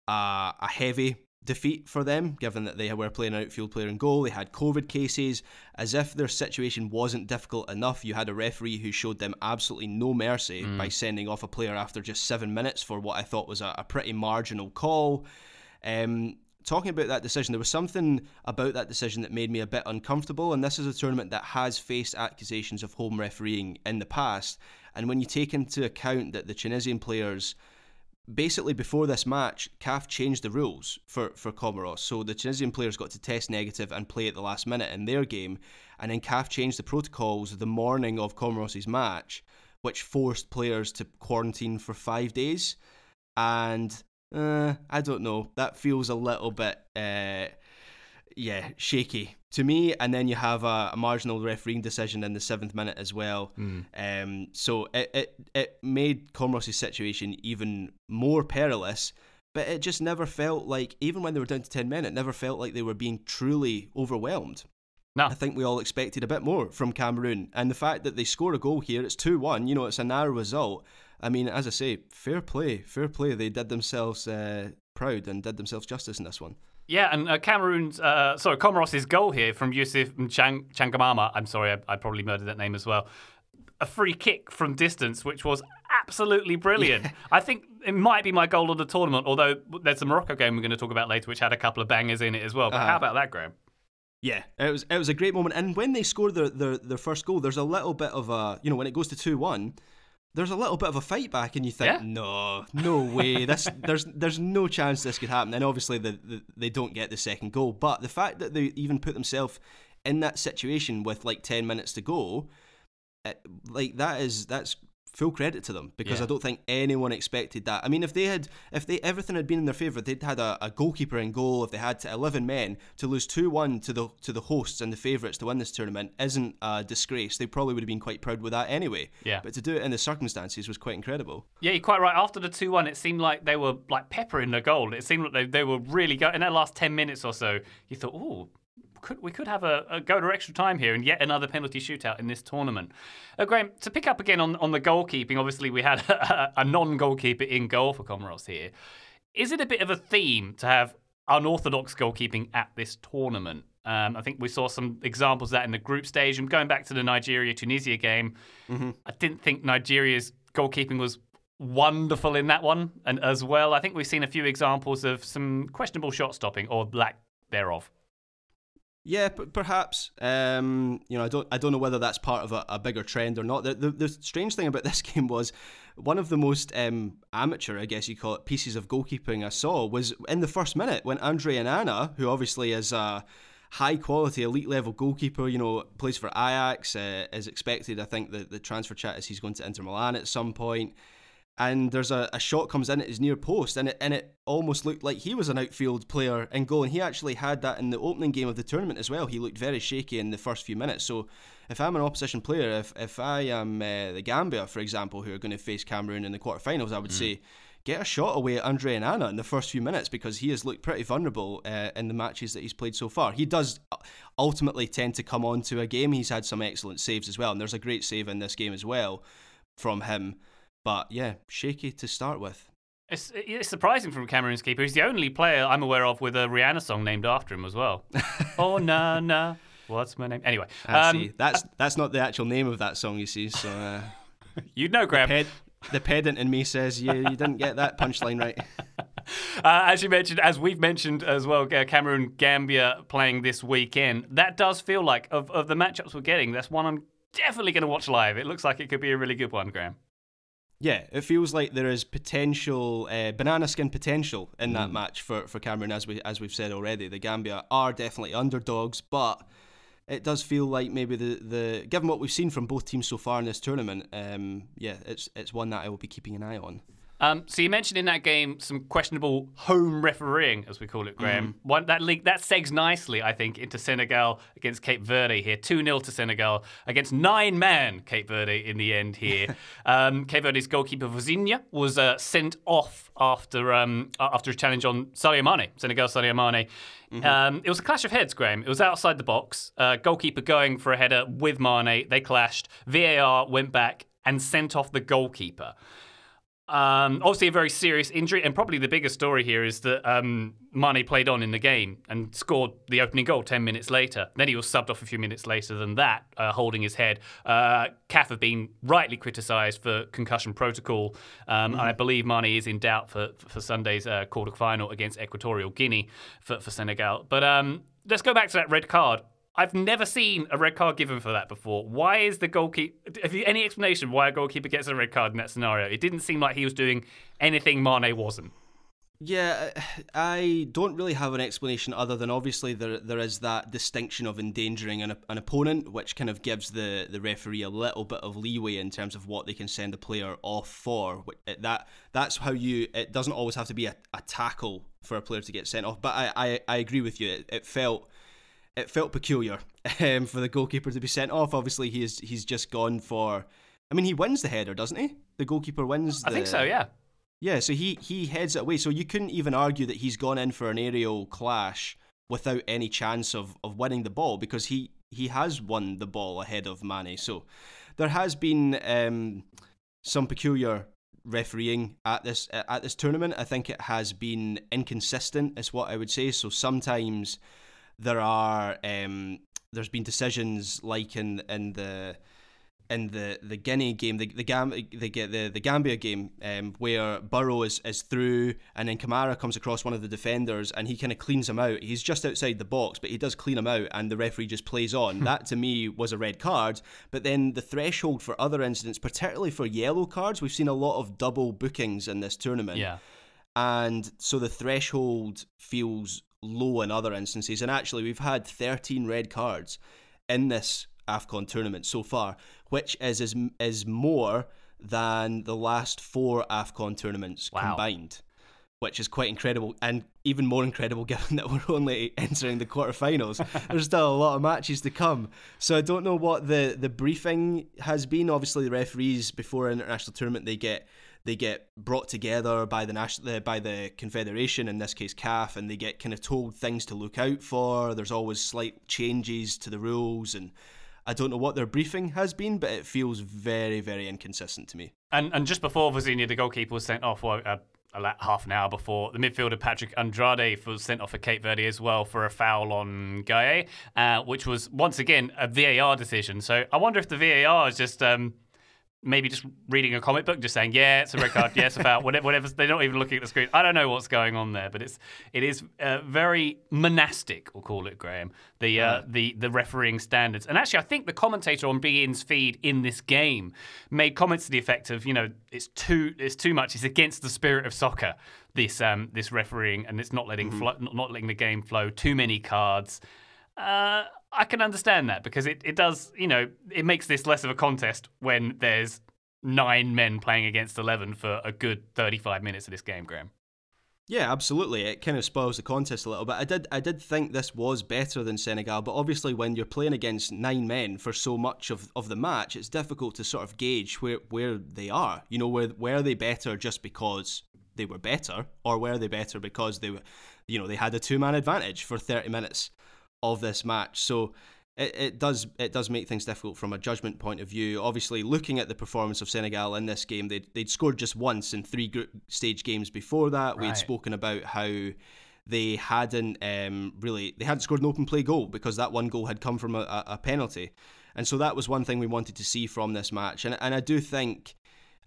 uh, a heavy defeat for them, given that they were playing an outfield player in goal. They had COVID cases. As if their situation wasn't difficult enough, you had a referee who showed them absolutely no mercy mm. by sending off a player after just seven minutes for what I thought was a, a pretty marginal call. Um, talking about that decision, there was something about that decision that made me a bit uncomfortable. And this is a tournament that has faced accusations of home refereeing in the past. And when you take into account that the Tunisian players basically before this match, CAF changed the rules for, for Comoros. So the Tunisian players got to test negative and play at the last minute in their game. And then CAF changed the protocols the morning of Comoros' match, which forced players to quarantine for five days. And uh, I don't know, that feels a little bit, uh, yeah, shaky to me. And then you have a, a, marginal refereeing decision in the seventh minute as well. Mm. Um, so it, it, it made Comoros' situation even more perilous. But it just never felt like, even when they were down to 10 men, it never felt like they were being truly overwhelmed. No. I think we all expected a bit more from Cameroon. And the fact that they score a goal here, it's 2 1, you know, it's a narrow result. I mean, as I say, fair play, fair play. They did themselves uh, proud and did themselves justice in this one.
Yeah, and uh, Cameroon's, uh, sorry, Comoros' goal here from Yusuf Chang- Changamama. I'm sorry, I, I, probably murdered that name as well. A free kick from distance, which was absolutely brilliant. Yeah. I think it might be my goal of the tournament, although there's a Morocco game we're going to talk about later, which had a couple of bangers in it as well. But uh, how about that, Graham?
Yeah, it was it was a great moment. And when they scored their, their, their first goal, there's a little bit of a, you know, when it goes to 2 1, there's a little bit of a fight back, and you think, yeah. no, no way, this there's there's no chance this could happen. And obviously, the, the, they don't get the second goal. But the fact that they even put themselves in that situation with like ten minutes to go, it, like that is that's full credit to them because yeah. I don't think anyone expected that. I mean, if they had, if they everything had been in their favour, they'd had a, a, goalkeeper in goal. If they had eleven men to lose two one to the to the hosts and the favourites to win this tournament, isn't a disgrace. They probably would have been quite proud with that anyway.
Yeah.
But to do it in the circumstances was quite incredible.
Yeah, you're quite right. After the two one, it seemed like they were like peppering the goal. It seemed like they, they were really going in that last ten minutes or so. You thought, oh could we could have a, a, go to extra time here and yet another penalty shootout in this tournament. Uh, Graham, to pick up again on on the goalkeeping, obviously we had a, a non-goalkeeper in goal for Comoros here. Is it a bit of a theme to have unorthodox goalkeeping at this tournament? Um, I think we saw some examples of that in the group stage. And going back to the Nigeria Tunisia game, mm-hmm. I didn't think Nigeria's goalkeeping was wonderful in that one. And as well, I think we've seen a few examples of some questionable shot stopping or lack thereof.
Yeah, but perhaps. Um, you know, I don't. I don't know whether that's part of a, a bigger trend or not. The, the, the strange thing about this game was one of the most um, amateur, I guess you call it, pieces of goalkeeping I saw was in the first minute when Andre Onana, who obviously is a high quality elite level goalkeeper, you know, plays for Ajax, uh, is expected. I think the the transfer chat is he's going to Inter Milan at some point and there's a, a shot comes in at his near post and it and it almost looked like he was an outfield player in goal and he actually had that in the opening game of the tournament as well he looked very shaky in the first few minutes so if I'm an opposition player if, if I am uh, the Gambia for example who are going to face Cameroon in the quarterfinals I would mm. say get a shot away at Andre Onana in the first few minutes because he has looked pretty vulnerable uh, in the matches that he's played so far. He does ultimately tend to come on to a game. He's had some excellent saves as well, and there's a great save in this game as well from him. But yeah, shaky to start with.
It's, it's surprising from Cameroon's keeper. He's the only player I'm aware of with a Rihanna song named after him as well. oh na na, what's my name? Anyway,
um, see. That's that's not the actual name of that song. You see, so uh,
you'd know, Graham.
The, ped- the, pedant in me says, "Yeah, you didn't get that punchline right."
Uh, as you mentioned, as we've mentioned as well, uh, Cameroon Gambia playing this weekend. That does feel like of of the matchups we're getting. That's one I'm definitely going to watch live. It looks like it could be a really good one, Graham.
Yeah, it feels like there is potential, uh, banana skin potential in that mm. match for, for Cameroon, as we as we've said already. The Gambia are definitely underdogs, but it does feel like maybe the, the given what we've seen from both teams so far in this tournament, um, yeah, it's it's one that I will be keeping an eye on.
Um, so you mentioned in that game some questionable home refereeing, as we call it, Graham.
Mm-hmm.
One, that link that segs nicely, I think, into Senegal against Cape Verde here. Two 0 to Senegal against nine man Cape Verde in the end here. um, Cape Verde's goalkeeper Vozinha was uh, sent off after um, after a challenge on Sadio Mane, Senegal Sadio Mane. Um, it was a clash of heads, Graham. It was outside the box. Uh, goalkeeper going for a header with Mane. They clashed. VAR went back and sent off the goalkeeper. Um, obviously, a very serious injury, and probably the biggest story here is that um, Mane played on in the game and scored the opening goal 10 minutes later. Then he was subbed off a few minutes later than that, uh, holding his head. Uh, CAF have been rightly criticised for concussion protocol, um, and I believe Mane is in doubt for, for Sunday's uh, quarter final against Equatorial Guinea for, for Senegal. But um, let's go back to that red card. I've never seen a red card given for that before. Why is the goalkeeper? Any explanation why a goalkeeper gets a red card in that scenario? It didn't seem like he was doing anything Mane wasn't.
Yeah, I don't really have an explanation other than obviously there there is that distinction of endangering an, an opponent, which kind of gives the, the referee a little bit of leeway in terms of what they can send a player off for. That that's how you. It doesn't always have to be a, a tackle for a player to get sent off. But I I, I agree with you. It, it felt it felt peculiar um, for the goalkeeper to be sent off. Obviously, he is he's just gone for. I mean, he wins the header, doesn't he? The goalkeeper wins. The,
I think so. Yeah.
Yeah, so he he heads it away. So you couldn't even argue that he's gone in for an aerial clash without any chance of, of winning the ball because he he has won the ball ahead of Mane. So there has been um, some peculiar refereeing at this at this tournament. I think it has been inconsistent, is what I would say. So sometimes there are um, there's been decisions like in in the in the, the Guinea game, the the Gam the get the, the Gambia game, um, where Barrow is, is through and then Kamara comes across one of the defenders and he kind of cleans him out. He's just outside the box, but he does clean him out, and the referee just plays on. that to me was a red card. But then the threshold for other incidents, particularly for yellow cards, we've seen a lot of double bookings in this tournament.
Yeah.
And so the threshold feels low in other instances. And actually, we've had 13 red cards in this AFCON tournament so far, which is is, is more than the last four AFCON tournaments
Wow.
combined, which is quite incredible and even more incredible given that we're only entering the quarterfinals. There's still a lot of matches to come. So I don't know what the, the briefing has been. Obviously, the referees before an international tournament they get they get brought together by the national by the confederation in this case CAF and they get kind of told things to look out for there's always slight changes to the rules and I don't know what their briefing has been but it feels very very inconsistent to me
And and just before Vozinha, the goalkeeper, was sent off, well, uh, half an hour before, the midfielder Patrick Andrade was sent off for Cape Verde as well for a foul on Gueye, uh, which was once again a VAR decision. So I wonder if the VAR is just. Um, Maybe just reading a comic book, just saying, "Yeah, it's a red card. Yes, a foul. Whatever, whatever." They're not even looking at the screen. I don't know what's going on there, but it's it is uh, very monastic. We'll call it, Graham. The uh, the the refereeing standards, and actually, I think the commentator on beIN's feed in this game made comments to the effect of, you know, it's too it's too much. It's against the spirit of soccer. This um this refereeing, and it's not letting not not letting the game flow. Too many cards. Uh, I can understand that because it, it does, you know, it makes this less of a contest when there's nine men playing against 11 for a good 35 minutes of this game, Graham.
Yeah, absolutely. It kind of spoils the contest a little bit. I did I did think this was better than Senegal, but obviously when you're playing against nine men for so much of, of the match, it's difficult to sort of gauge where, where they are. You know, where were they better just because they were better, or were they better because they were you know, they had a two man advantage for thirty minutes of this match. So it, it does it does make things difficult from a judgment point of view. Obviously, looking at the performance of Senegal in this game, they'd, they'd scored just once in three group stage games before that. We had spoken about how they hadn't um, really they hadn't scored an open play goal because that one goal had come from a, a, a penalty, and so that was one thing we wanted to see from this match. And and I do think.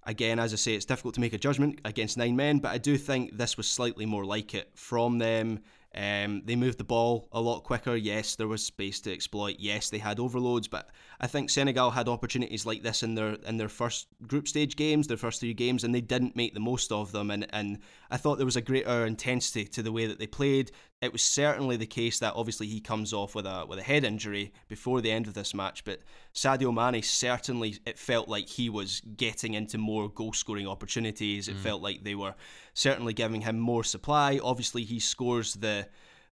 Again, as I say, it's difficult to make a judgment against nine men, but I do think this was slightly more like it from them. Um, they moved the ball a lot quicker. Yes, there was space to exploit. Yes, they had overloads, but I think Senegal had opportunities like this in their in their first group stage games, their first three games, and they didn't make the most of them. And and I thought there was a greater intensity to the way that they played. It was certainly the case that obviously he comes off with a with a head injury before the end of this match, but Sadio Mane certainly it felt like he was getting into more goal scoring opportunities. It mm. felt like they were certainly giving him more supply. Obviously, he scores the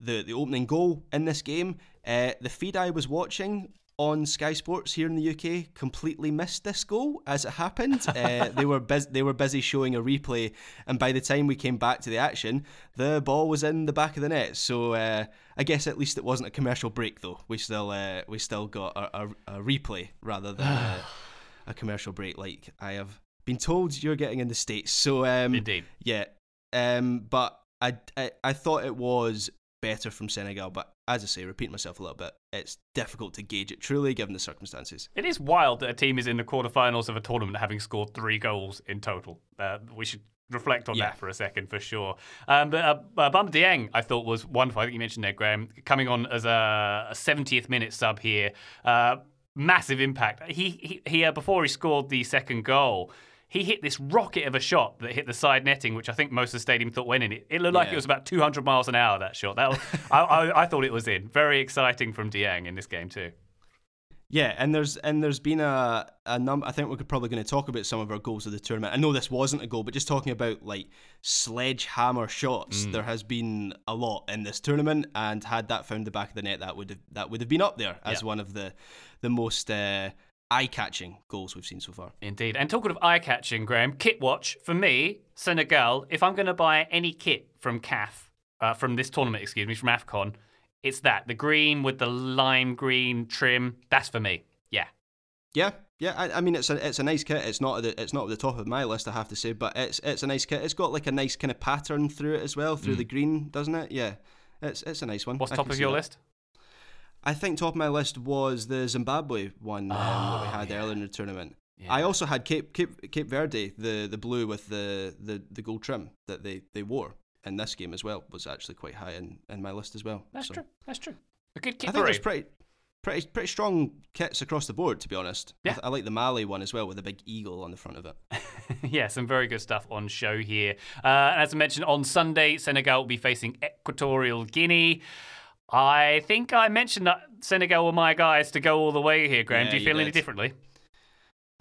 the, the opening goal in this game. Uh, the feed I was watching on Sky Sports here in the UK completely missed this goal as it happened. Uh, they were bus- they were busy showing a replay, and by the time we came back to the action, the ball was in the back of the net. So uh, I guess at least it wasn't a commercial break, though. We still uh, we still got a, a, a replay rather than uh, a commercial break, like I have been told you're getting in the states. So um,
indeed,
yeah. Um, but I, I I thought it was better from Senegal, but as I say, repeat myself a little bit, it's difficult to gauge it truly given the circumstances.
It is wild that a team is in the quarterfinals of a tournament having scored three goals in total. Uh, we should reflect on yeah. that for a second for sure. Um, but uh, uh, Bamba Dieng, I thought was wonderful. I think you mentioned that, Graham, coming on as a, a 70th minute sub here. Uh, massive impact. He, he, he uh, before he scored the second goal, he hit this rocket of a shot that hit the side netting, which I think most of the stadium thought went in. It, it looked like yeah. it was about 200 miles an hour, that shot. That was, I, I, I, thought it was in. Very exciting from Dieng in this game, too.
Yeah, and there's and there's been a a number. I think we're probably going to talk about some of our goals of the tournament. I know this wasn't a goal, but just talking about like sledgehammer shots, mm. there has been a lot in this tournament. And had that found the back of the net, that would have that would have been up there as yeah. one of the the most uh, eye catching goals we've seen so far.
Indeed. And talking of eye catching, Graham, kit watch for me, Senegal, if I'm going to buy any kit from CAF, uh, from this tournament, excuse me, from AFCON, it's that. The green with the lime green trim. That's for me. Yeah.
Yeah, yeah. I, I, mean, it's a it's a nice kit. It's not at the, it's not at the top of my list, I have to say, but it's it's a nice kit. It's got like a nice kind of pattern through it as well, through mm. the green, doesn't it? Yeah, it's it's a nice one.
What's I top of your that. list?
I think top of my list was the Zimbabwe one um, oh, that we oh, had yeah. earlier in the tournament. Yeah. I also had Cape, Cape Cape Verde, the, the blue with the, the, the gold trim that they, they wore in this game as well was actually quite high in, in my list as well.
That's so. true. That's true. A good kit.
I think it's pretty pretty pretty strong kits across the board. To be honest,
yeah.
I, I like the Mali one as well with a big eagle on the front of it.
yeah, some very good stuff on show here. Uh, as I mentioned on Sunday, Senegal will be facing Equatorial Guinea. I think I mentioned that Senegal were my guys to go all the way here, Graham. Yeah, Do you feel you any differently?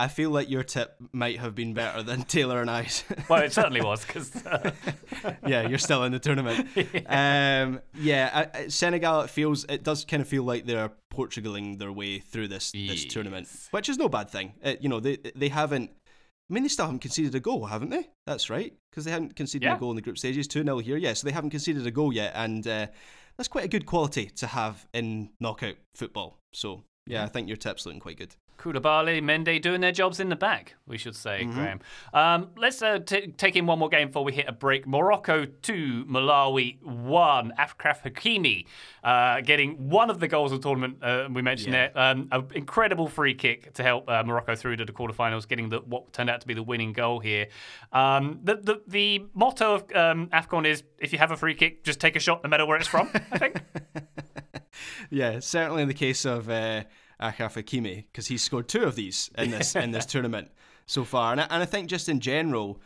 I feel like your tip might have been better than Taylor and I's.
well, it certainly was because. Uh...
yeah, you're still in the tournament. yeah, um, yeah I, Senegal. It feels it does kind of feel like they're Portugaling their way through this yes. this tournament, which is no bad thing. It, you know, they they haven't. I mean, they still haven't conceded a goal, haven't they? That's right, because they haven't conceded yeah. a goal in the group stages. Two 0 here, yeah. So they haven't conceded a goal yet, and uh, that's quite a good quality to have in knockout football. So yeah, I think your tip's looking quite good.
Koulibaly, Mendy doing their jobs in the back, we should say, mm-hmm. Graham. Um, let's uh, t- take in one more game before we hit a break. Morocco 2, Malawi 1. Achraf Hakimi uh, getting one of the goals of the tournament, uh, we mentioned yeah. there. Um, an incredible free kick to help uh, Morocco through to the quarterfinals, getting the, what turned out to be the winning goal here. Um, the, the, the, motto of um, AFCON is if you have a free kick, just take a shot no matter where it's from, I think.
yeah, certainly in the case of uh, Achraf Hakimi because he's scored two of these in this in this tournament so far. And I, and I think just in general,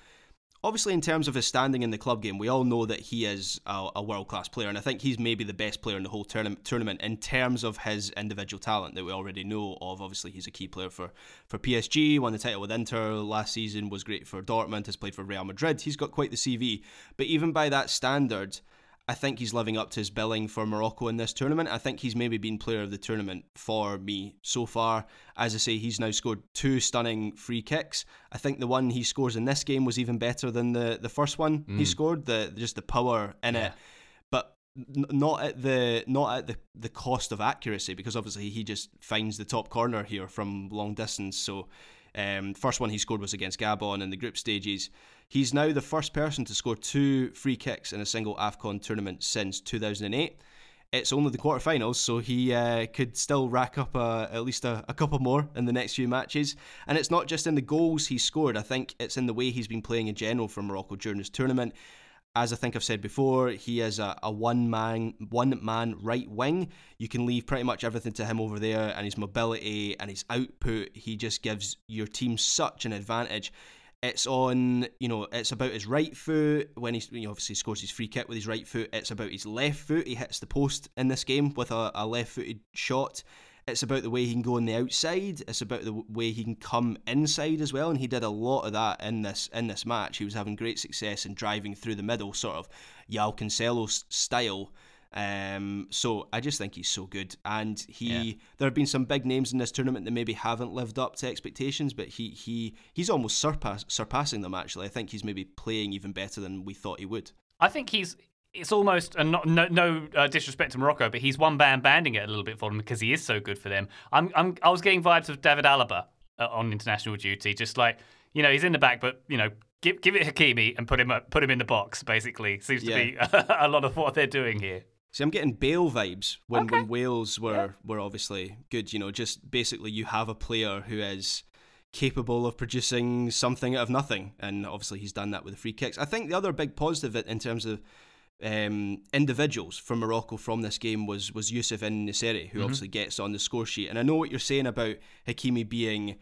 obviously in terms of his standing in the club game, we all know that he is a, a world class player, and I think he's maybe the best player in the whole tournament. Tournament in terms of his individual talent that we already know of. Obviously, he's a key player for for PSG. Won the title with Inter last season. Was great for Dortmund. Has played for Real Madrid. He's got quite the CV. But even by that standard I think he's living up to his billing for Morocco in this tournament. I think he's maybe been player of the tournament for me so far. As I say, he's now scored two stunning free kicks. I think the one he scores in this game was even better than the, the first one mm. he scored. The just the power in yeah. it, but not at the not at the, the cost of accuracy because obviously he just finds the top corner here from long distance. So um, first one he scored was against Gabon in the group stages. He's now the first person to score two free kicks in a single AFCON tournament since 2008. It's only the quarterfinals, so he uh, could still rack up uh, at least a, a, couple more in the next few matches. And it's not just in the goals he scored, I think it's in the way he's been playing in general for Morocco during this tournament. As I think I've said before, he is a, a one man one man right wing. You can leave pretty much everything to him over there, and his mobility and his output. He just gives your team such an advantage. It's on, you know, it's about his right foot when he you know, obviously scores his free kick with his right foot. It's about his left foot. He hits the post in this game with a, a left footed shot. It's about the way he can go on the outside. It's about the way he can come inside as well, and he did a lot of that in this in this match. He was having great success in driving through the middle, sort of João Cancelo style. Um, so I just think he's so good, and he. Yeah. There have been some big names in this tournament that maybe haven't lived up to expectations, but he he he's almost surpass, surpassing them. Actually, I think he's maybe playing even better than we thought he would.
I think he's it's almost and not, no, no uh, disrespect to Morocco, but he's one band banding it a little bit for them because he is so good for them. I'm, I'm I was getting vibes of David Alaba uh, on international duty, just like you know he's in the back, but you know give give it Hakimi and put him put him in the box. Basically, seems yeah. to be a lot of what they're doing here.
See, I'm getting Bale vibes when, okay. when Wales were yeah. were obviously good. You know, just basically you have a player who is capable of producing something out of nothing, and obviously he's done that with the free kicks. I think the other big positive in terms of um, individuals from Morocco from this game was was Youssef En-Nesyri, who mm-hmm. obviously gets on the score sheet. And I know what you're saying about Hakimi being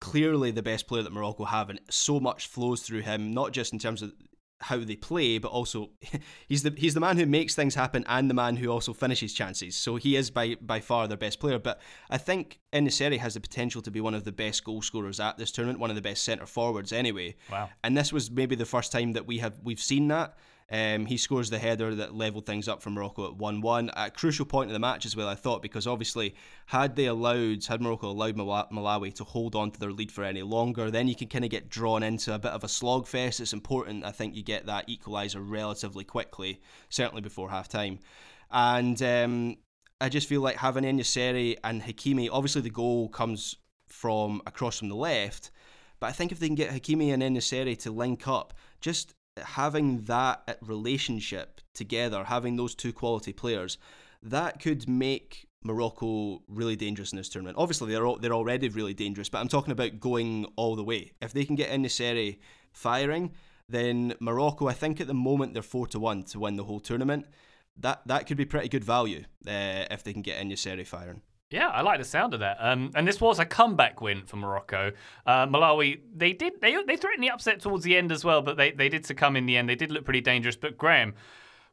clearly the best player that Morocco have, and so much flows through him, not just in terms of how they play, but also he's the he's the man who makes things happen and the man who also finishes chances. So he is by by far their best player. But I think En-Nesyri has the potential to be one of the best goal scorers at this tournament, one of the best centre forwards anyway.
Wow.
And this was maybe the first time that we have we've seen that. Um, he scores the header that levelled things up for Morocco at 1 1. At a crucial point in the match as well, I thought, because obviously, had they allowed, had Morocco allowed Malawi to hold on to their lead for any longer, then you can kind of get drawn into a bit of a slogfest. It's important, I think, you get that equaliser relatively quickly, certainly before half time. And um, I just feel like having En-Nesyri and Hakimi, obviously, the goal comes from across from the left. But I think if they can get Hakimi and En-Nesyri to link up, just having that relationship together, having those two quality players, that could make Morocco really dangerous in this tournament. Obviously, they're all, they're already really dangerous, but I'm talking about going all the way. If they can get En-Nesyri firing, then Morocco, I think at the moment they're four to one to win the whole tournament. That that could be pretty good value uh, if they can get En-Nesyri firing.
Yeah, I like the sound of that. Um, and this was a comeback win for Morocco. Uh, Malawi, they did they they threatened the upset towards the end as well, but they, they did succumb in the end. They did look pretty dangerous. But Graham,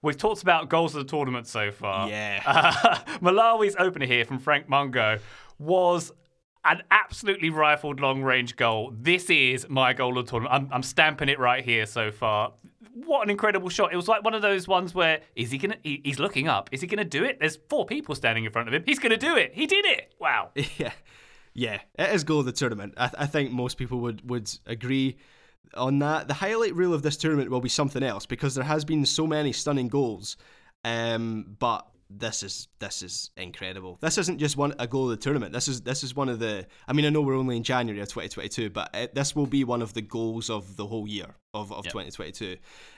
we've talked about goals of the tournament so far.
Yeah. Uh,
Malawi's opener here from Frank Mhango was an absolutely rifled long range goal. This is my goal of the tournament. I'm, I'm stamping it right here so far what an incredible shot! It was like one of those ones where is he gonna? He, he's looking up. Is he gonna do it? There's four people standing in front of him. He's gonna do it. He did it. Wow.
Yeah, yeah. It is goal of the tournament. I, I think most people would would agree on that. The highlight reel of this tournament will be something else because there has been so many stunning goals. Um, but this is this is incredible. This isn't just one a goal of the tournament. This is this is one of the. I mean, I know we're only in January of 2022, but it, this will be one of the goals of the whole year of, of yep. 2022.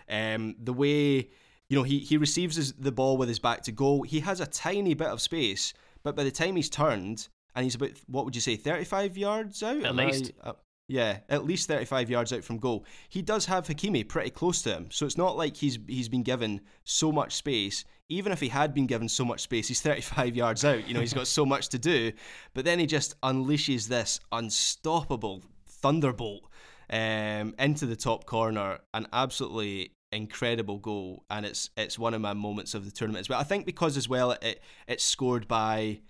Um, the way you know he he receives his, the ball with his back to goal. He has a tiny bit of space, but by the time he's turned and he's about what would you say 35 yards out
at Am least.
I, uh, yeah, at least 35 yards out from goal. He does have Hakimi pretty close to him, so it's not like he's he's been given so much space. Even if he had been given so much space, he's 35 yards out. You know, he's got so much to do. But then he just unleashes this unstoppable thunderbolt um, into the top corner, an absolutely incredible goal, and it's it's one of my moments of the tournament as well. I think because as well it it's scored by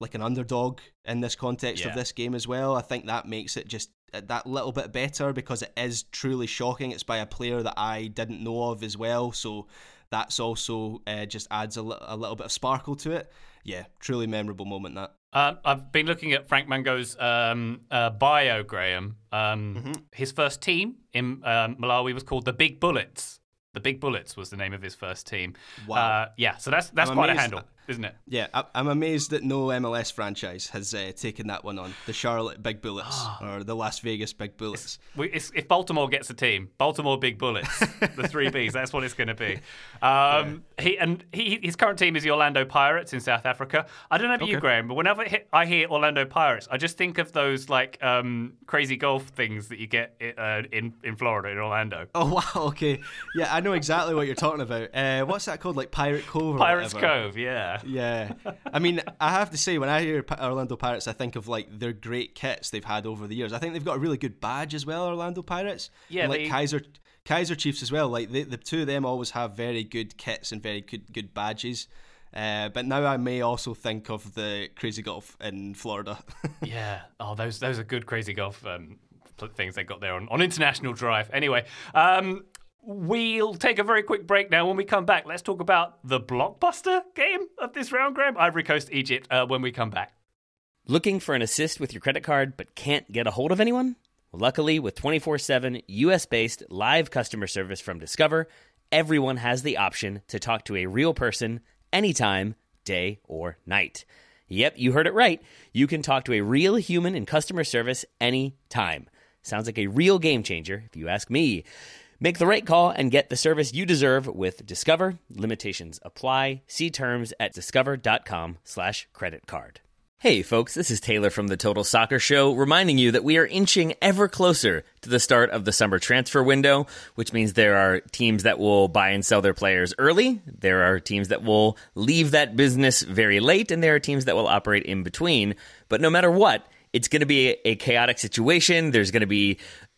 like an underdog in this context yeah. of this game as well. I think that makes it just that little bit better because it is truly shocking. It's by a player that I didn't know of as well, so that's also uh, just adds a, little bit of sparkle to it. Yeah, truly memorable moment that.
Uh, I've been looking at Frank Mhango's um, uh, bio, Graham. Um, mm-hmm. His first team in um, Malawi was called the Big Bullets. The Big Bullets was the name of his first team.
Wow.
Uh, yeah, so that's that's I'm quite amazed. a handle. Isn't it?
Yeah, I- I'm amazed that no MLS franchise has uh, taken that one on. The Charlotte Big Bullets or the Las Vegas Big Bullets.
We, it's, if Baltimore gets a team, Baltimore Big Bullets, the three Bs, that's what it's going to be. Um, He and he, his current team is the Orlando Pirates in South Africa. I don't know about you, Graham, but whenever I hear Orlando Pirates, I just think of those like um, crazy golf things that you get uh, in in Florida in Orlando.
Oh wow, okay, yeah, I know exactly what you're talking about. Uh, what's that called? Like Pirate Cove? Or
Pirates
whatever.
Cove, yeah.
Yeah, I mean, I have to say, when I hear Orlando Pirates, I think of like their great kits they've had over the years. I think they've got a really good badge as well, Orlando Pirates.
Yeah,
And, like
they-
Kaiser Kaiser Chiefs as well. Like they, the two of them always have very good kits and very good good badges. Uh, but now I may also think of the Crazy Golf in Florida.
Yeah. Oh, those those are good crazy golf um, things they got there on, on International Drive. Anyway, um, we'll take a very quick break now. When we come back, let's talk about the blockbuster game of this round, Graham. Ivory Coast, Egypt. Uh, when we come back.
Looking for an assist with your credit card but can't get a hold of anyone? Luckily, with 24 7 US based live customer service from Discover, everyone has the option to talk to a real person anytime, day or night. Yep, you heard it right. You can talk to a real human in customer service anytime. Sounds like a real game changer, if you ask me. Make the right call and get the service you deserve with Discover. Limitations apply. See terms at discover.com slash credit card. Hey folks, this is Taylor from the Total Soccer Show, reminding you that we are inching ever closer to the start of the summer transfer window, which means there are teams that will buy and sell their players early, there are teams that will leave that business very late, and there are teams that will operate in between. But no matter what, it's going to be a chaotic situation. There's going to be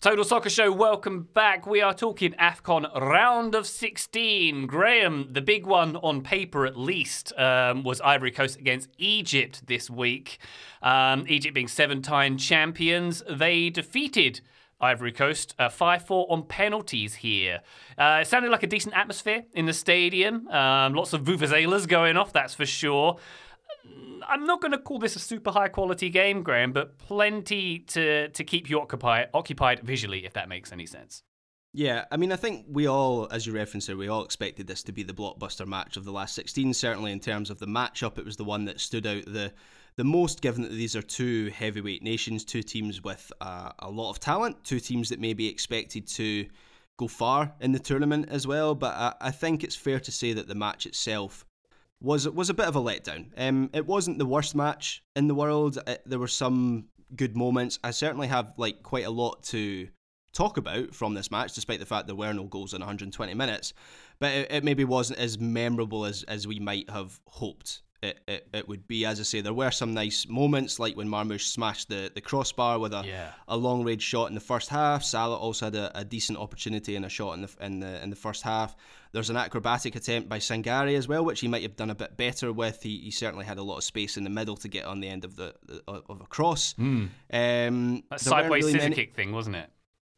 Total Soccer Show, welcome back. We are talking AFCON round of 16. Graham, the big one on paper at least, um, was Ivory Coast against Egypt this week. Um, Egypt being seven time champions, they defeated Ivory Coast uh, 5 4 on penalties here. Uh, it sounded like a decent atmosphere in the stadium. Um, lots of vuvuzelas going off, that's for sure. I'm not going to call this a super high quality game, Graham, but plenty to to keep you occupied occupied visually, if that makes any sense.
Yeah, I mean, I think we all, as you referenced we all expected this to be the blockbuster match of the last 16. Certainly, in terms of the matchup, it was the one that stood out the the most, given that these are two heavyweight nations, two teams with uh, a lot of talent, two teams that may be expected to go far in the tournament as well. But I, I think it's fair to say that the match itself was was a bit of a letdown. Um, it wasn't the worst match in the world. Uh there were some good moments. I certainly have like quite a lot to talk about from this match, despite the fact there were no goals in 120 minutes. but it, it maybe wasn't as memorable as as we might have hoped it, it, it would be. As I say, there were some nice moments, like when Marmoush smashed the, the crossbar with a,
Yeah.
a long range shot in the first half. Salah also had a, a decent opportunity and a shot in the in the in the first half. There's an acrobatic attempt by Sangare as well, which he might have done a bit better with. He, he certainly had a lot of space in the middle to get on the end of the, the of a cross. Um,
That sideways
really
scissor
many-
kick thing, wasn't it?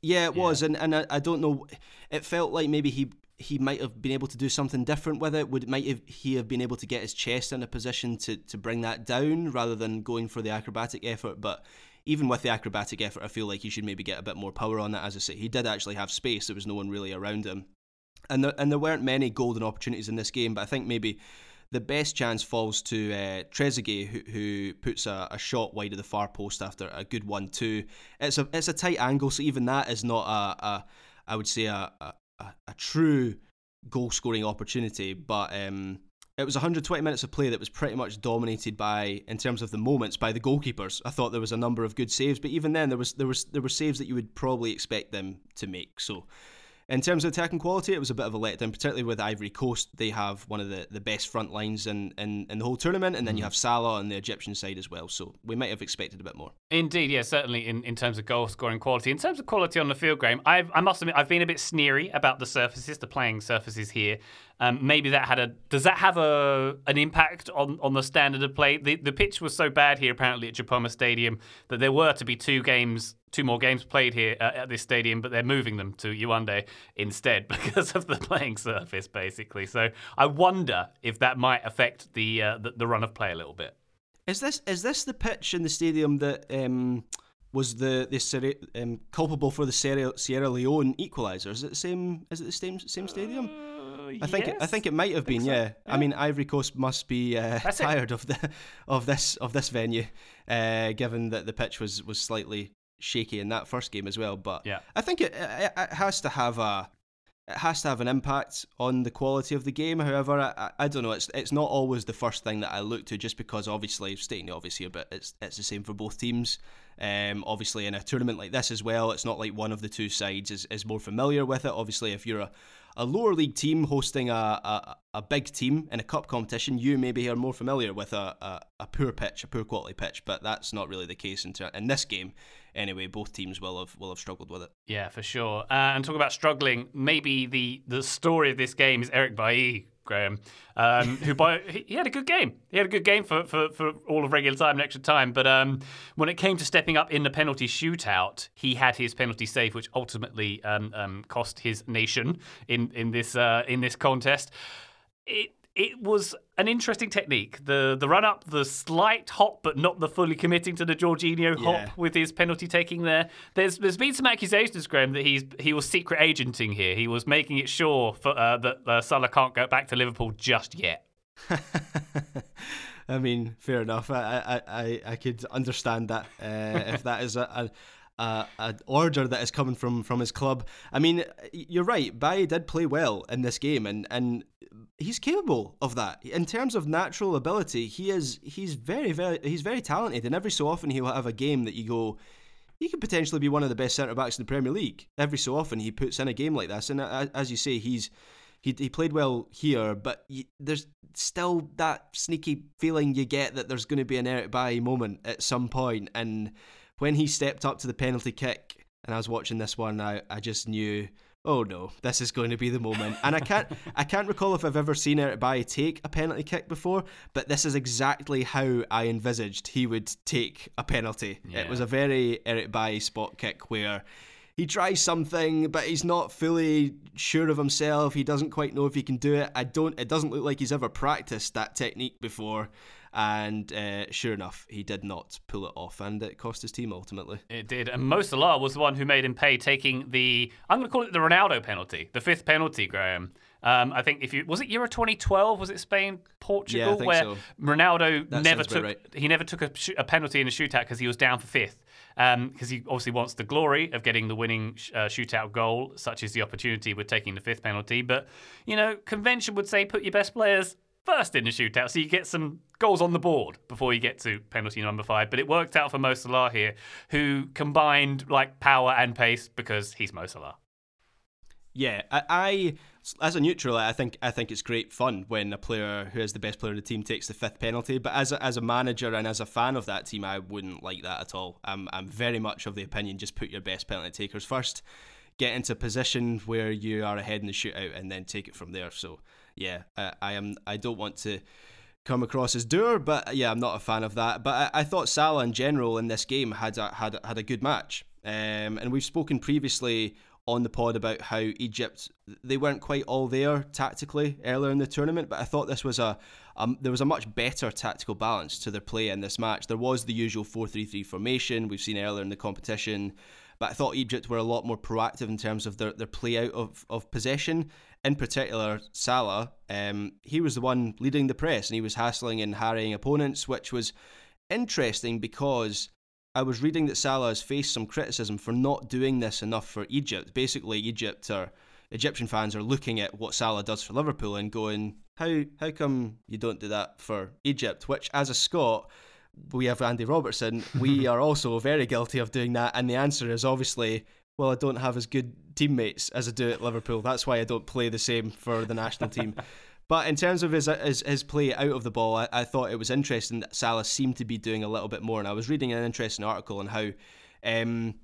yeah, it was, and and I, I don't know. It felt like maybe he he might have been able to do something different with it. Would might have he have been able to get his chest in a position to to bring that down rather than going for the acrobatic effort? But even with the acrobatic effort, I feel like he should maybe get a bit more power on that. As I say, he did actually have space. There was no one really around him, and there, and there weren't many golden opportunities in this game. But I think maybe. The best chance falls to uh, Trezeguet, who, who puts a, a shot wide of the far post after a good one-two. It's a it's a tight angle, so even that is not a, a I would say a, a, a- true goal scoring opportunity. But um, it was 120 minutes of play that was pretty much dominated by, in terms of the moments, by the goalkeepers. I thought there was a number of good saves, but even then there was there was there were saves that you would probably expect them to make. So. In terms of attacking quality, it was a bit of a letdown, particularly with Ivory Coast. They have one of the, the best front lines in, in, in the whole tournament, and then you have Salah on the Egyptian side as well. So we might have expected a bit more.
Indeed, yeah, certainly in, in terms of goal scoring quality. In terms of quality on the field, Graham, I've, I must admit I've been a bit sneery about the surfaces, the playing surfaces here. Um, maybe that had a does that have a an impact on, on the standard of play? The the pitch was so bad here apparently at Japoma Stadium that there were to be two games, two more games played here uh, at this stadium, but they're moving them to Yaoundé instead because of the playing surface, basically. So I wonder if that might affect the uh, the, the run of play a little bit.
Is this is this the pitch in the stadium that um, was the the um, culpable for the Sierra, Sierra Leone equaliser? Is it the same? Is it the same same stadium? I think it, I think it might have been. Yeah. I mean, Ivory Coast must be uh,
it.
tired of the of this of this venue, uh, given that the pitch was was slightly shaky in that first game as well. But
Yeah.
I think it, it, it has to have a it has to have an impact on the quality of the game. However, I, I- don't know. It's it's not always the first thing that I look to, just because obviously stating the obvious here, but it's it's the same for both teams. Um, obviously, in a tournament like this as well, it's not like one of the two sides is, is more familiar with it. Obviously, if you're a, a lower league team hosting a, a, a big team in a cup competition, you maybe are more familiar with a, a, a poor pitch, a poor quality pitch. But that's not really the case in, ter- in this game. Anyway, both teams will have will have struggled with it.
Yeah, for sure. Uh, and talk about struggling. Maybe the the story of this game is Eric Bailly, Graham, um, who by he, he had a good game. He had a good game for, for, for all of regular time and extra time. But um, when it came to stepping up in the penalty shootout, he had his penalty save, which ultimately um, um, cost his nation in in this uh, in this contest. It it was an interesting technique. The the run up, the slight hop, but not the fully committing to the Jorginho
Yeah.
hop with his penalty taking there. There's there's been some accusations, Graham, that he's he was secret agenting here. He was making it sure for, uh, that uh, Salah can't go back to Liverpool just yet.
I mean, fair enough. I I, I, I could understand that uh, if that is a, a a an order that is coming from from his club. I mean, you're right. Bailly did play well in this game, and and he's capable of that in terms of natural ability. He is he's very very he's very talented, and every so often he'll have a game that you go. He could potentially be one of the best centre backs in the Premier League. Every so often he puts in a game like this, and uh, as you say, he's he, he played well here, but y there's still that sneaky feeling you get that there's going to be an Eric Bailly moment at some point. And when he stepped up to the penalty kick, and I was watching this one, I, I just knew, oh no, this is going to be the moment. And I can't I can't recall if I've ever seen Eric Bailly take a penalty kick before, but this is exactly how I envisaged he would take a penalty. It was a very Eric Bailly spot kick where he tries something, but he's not fully sure of himself. He doesn't quite know if he can do it. I don't. It doesn't look like he's ever practiced that technique before. And uh, sure enough, he did not pull it off, and it cost his team ultimately.
It did. And Mo Salah was the one who made him pay, taking the I'm going to call it the Ronaldo penalty, the fifth penalty, Graham. Um, I think if you was it Euro 2012, was it Spain Portugal,
Yeah, I think
where
so.
Ronaldo
That
never took
right.
he never took a, sh- a penalty in a shootout because he was down for fifth. Because he obviously wants the glory of getting the winning sh- uh, shootout goal, such as the opportunity with taking the fifth penalty. But you know, convention would say put your best players first in the shootout, so you get some goals on the board before you get to penalty number five. But it worked out for Mo Salah here, who combined like power and pace because he's Mo Salah.
Yeah, I, I as a neutral, I think I think it's great fun when a player who is the best player of the team takes the fifth penalty. But as a, as a manager and as a fan of that team, I wouldn't like that at all. I'm I'm very much of the opinion just put your best penalty takers first, get into a position where you are ahead in the shootout, and then take it from there. So yeah, I, I am I don't want to come across as doer, but yeah, I'm not a fan of that. But I, I thought Salah in general in this game had a, had had a good match. Um, and we've spoken previously on the pod about how Egypt they weren't quite all there tactically earlier in the tournament, but I thought this was a um, there was a much better tactical balance to their play in this match. There was the usual 4-3-3 formation we've seen earlier in the competition, but I thought Egypt were a lot more proactive in terms of their, their play out of, of possession. In particular, Salah, um, he was the one leading the press and he was hassling and harrying opponents, which was interesting because I was reading that Salah has faced some criticism for not doing this enough for Egypt. Basically, Egypt or Egyptian fans are looking at what Salah does for Liverpool and going, "How how come you don't do that for Egypt?" Which, as a Scot, we have Andy Robertson. we are also very guilty of doing that, and the answer is obviously, well, I don't have as good teammates as I do at Liverpool. That's why I don't play the same for the national team. But in terms of his his, his play out of the ball, I, I, thought it was interesting that Salah seemed to be doing a little bit more. And I was reading an interesting article on how um,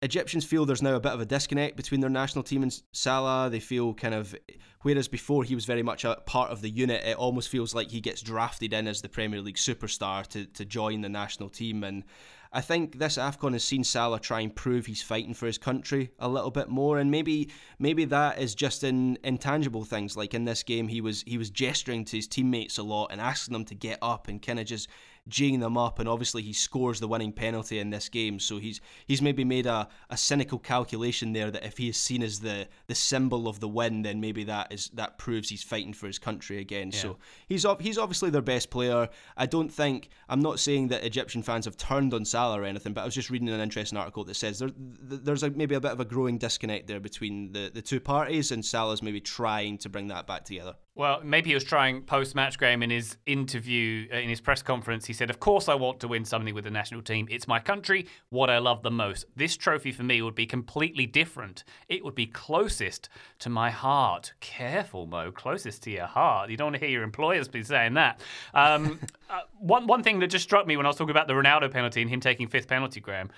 Egyptians feel there's now a bit of a disconnect between their national team and Salah. They feel kind of, whereas before he was very much a part of the unit, it almost feels like he gets drafted in as the Premier League superstar to, to join the national team. And I think this AFCON has seen Salah try and prove he's fighting for his country a little bit more, and maybe maybe that is just in intangible things. Like in this game, he was he was gesturing to his teammates a lot and asking them to get up and kind of just geeing them up, and obviously he scores the winning penalty in this game. So he's he's maybe made a, a cynical calculation there that if he is seen as the the symbol of the win, then maybe that is that proves he's fighting for his country again. Yeah. So he's he's obviously their best player. I don't think I'm not saying that Egyptian fans have turned on Salah or anything, but I was just reading an interesting article that says there, there's a, maybe a bit of a growing disconnect there between the, the two parties, and Salah's maybe trying to bring that back together.
Well, maybe he was trying post match game in his interview, uh, in his press conference. He said, Of course, I want to win something with the national team. It's my country, what I love the most. This trophy for me would be completely different. It would be closest to my heart. Careful, Mo, closest to your heart. You don't want to hear your employers be saying that. Um, uh, one, one thing that just struck me when I was talking about the Ronaldo penalty and him taking fifth penalty, Graham,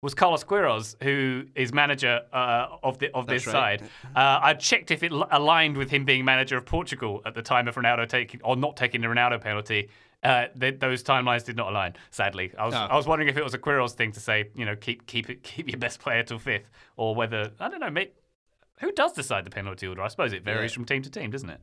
was Carlos Queiroz, who is manager uh, of the of this right. side. Uh, I checked if it aligned with him being manager of Portugal at the time of Ronaldo taking or not taking the Ronaldo penalty. Uh, they, those timelines did not align. Sadly, I was oh. I was wondering if it was a Queiroz thing to say, you know, keep keep it keep your best player till fifth, or whether I don't know. Maybe, who does decide the penalty order? I suppose it varies yeah. from team to team, doesn't it?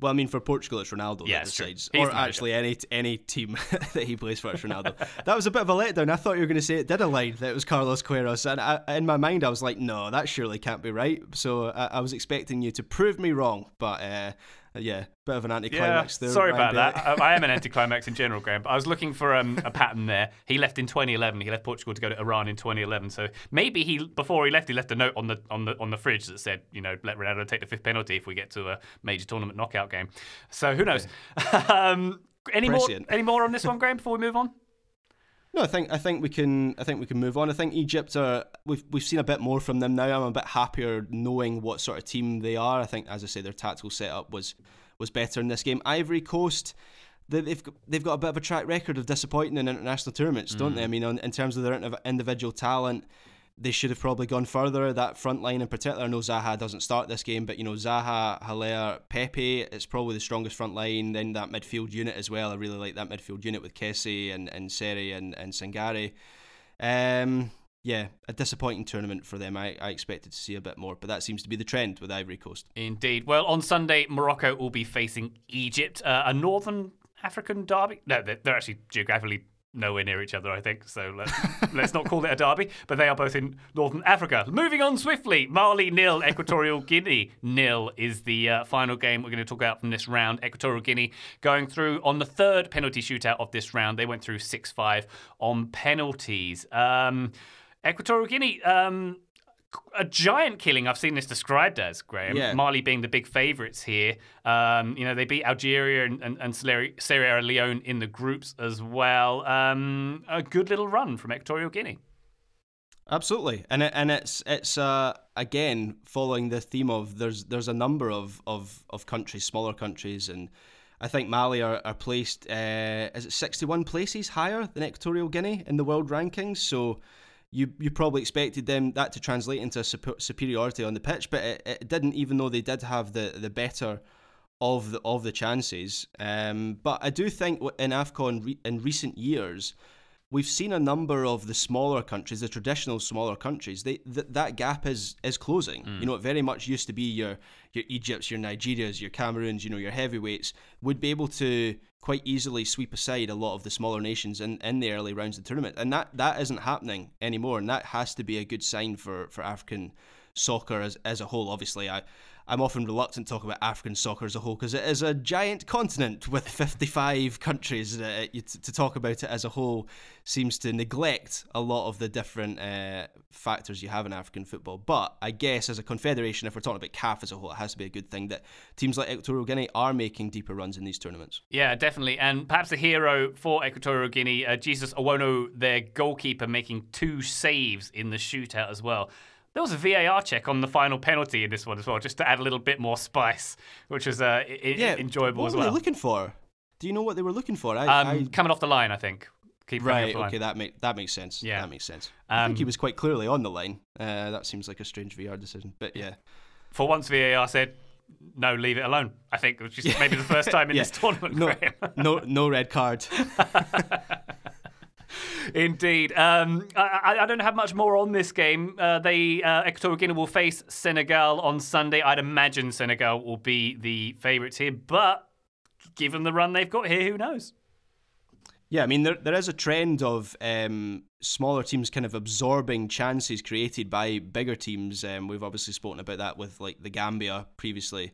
Well, I mean, for Portugal, it's Ronaldo yeah, that decides, or actually any any team that he plays for, it's Ronaldo. that was a bit of a letdown. I thought you were going to say it did align that it was Carlos Queiroz, and I, in my mind, I was like, no, that surely can't be right. So I, I was expecting you to prove me wrong, but uh, yeah, bit of an anticlimax
yeah, there. Sorry about that. I am an anticlimax in general, Graham. But I was looking for um, a pattern there. He left in 2011. He left Portugal to go to Iran in 2011. So maybe he before he left, he left a note on the on the on the fridge that said, you know, let Ronaldo take the fifth penalty if we get to a major tournament knockout game. So who knows? um, any Prescient. more? Any more on this one, Graham? Before we move on.
No, I think I think we can I think we can move on. I think Egypt are we've we've seen a bit more from them now. I'm a bit happier knowing what sort of team they are. I think, as I say, their tactical setup was was better in this game. Ivory Coast, they've they've got a bit of a track record of disappointing in international tournaments, don't they? I mm. mean, in terms of their individual talent, they should have probably gone further. That front line in particular, I know Zaha doesn't start this game, but you know Zaha, Haller, Pepe, it's probably the strongest front line. Then that midfield unit as well. I really like that midfield unit with Kessie and and Seri and and Sangare. Um, yeah, a disappointing tournament for them. I, I expected to see a bit more, but that seems to be the trend with Ivory Coast.
Indeed. Well, on Sunday, Morocco will be facing Egypt, uh, a Northern African derby. No, they're, they're actually geographically nowhere near each other, I think. So let's, let's not call it a derby, but they are both in Northern Africa. Moving on swiftly, Mali nil, Equatorial Guinea nil is the uh, final game we're going to talk about from this round. Equatorial Guinea going through on the third penalty shootout of this round. They went through 6 5 on penalties. Um, Equatorial Guinea, um, a giant killing. I've seen this described as Graham. Yeah. Mali being the big favourites here. Um, you know, they beat Algeria and, and, and, Sierra Leone in the groups as well. Um, a good little run from Equatorial Guinea.
Absolutely, and it, and it's it's uh, again following the theme of there's there's a number of, of, of countries, smaller countries, and I think Mali are, are placed uh, is it 61 places higher than Equatorial Guinea in the world rankings. So you you probably expected them that to translate into a superiority on the pitch, but it, it didn't. Even though they did have the the better of the of the chances, um, but I do think in Afcon re- in recent years we've seen a number of the smaller countries, the traditional smaller countries, they th- that gap is is closing. Mm. You know, it very much used to be your your Egypts, your Nigerias, your Cameroons, you know, your heavyweights would be able to quite easily sweep aside a lot of the smaller nations in, in the early rounds of the tournament. And that, that isn't happening anymore. And that has to be a good sign for, for African soccer as, as a whole. Obviously, I, I'm often reluctant to talk about African soccer as a whole because it is a giant continent with 55 countries. Uh, to talk about it as a whole seems to neglect a lot of the different uh, factors you have in African football. But I guess as a confederation, if we're talking about CAF as a whole, it has to be a good thing that teams like Equatorial Guinea are making deeper runs in these tournaments.
Yeah, definitely. And perhaps a hero for Equatorial Guinea, uh, Jesus Owono, their goalkeeper, making two saves in the shootout as well. There was a VAR check on the final penalty in this one as well, just to add a little bit more spice, which was uh, I- yeah, enjoyable as well.
What were they looking for? Do you know what they were looking for? I,
um, I... Coming off the line, I think.
Keep right. Okay, that make that makes sense. Yeah, that makes sense. Um, I think he um, was quite clearly on the line. Uh, that seems like a strange VAR decision, but yeah.
For once, VAR said no, leave it alone. I think, which is maybe the first time in yeah. this tournament.
No, no, no red card.
Indeed. Um, I, I, don't have much more on this game. Uh, they uh, Equatorial Guinea will face Senegal on Sunday. I'd imagine Senegal will be the favourites here, but given the run they've got here, who knows?
Yeah, I mean, there, there is a trend of um, smaller teams kind of absorbing chances created by bigger teams. Um, we've obviously spoken about that with like the Gambia previously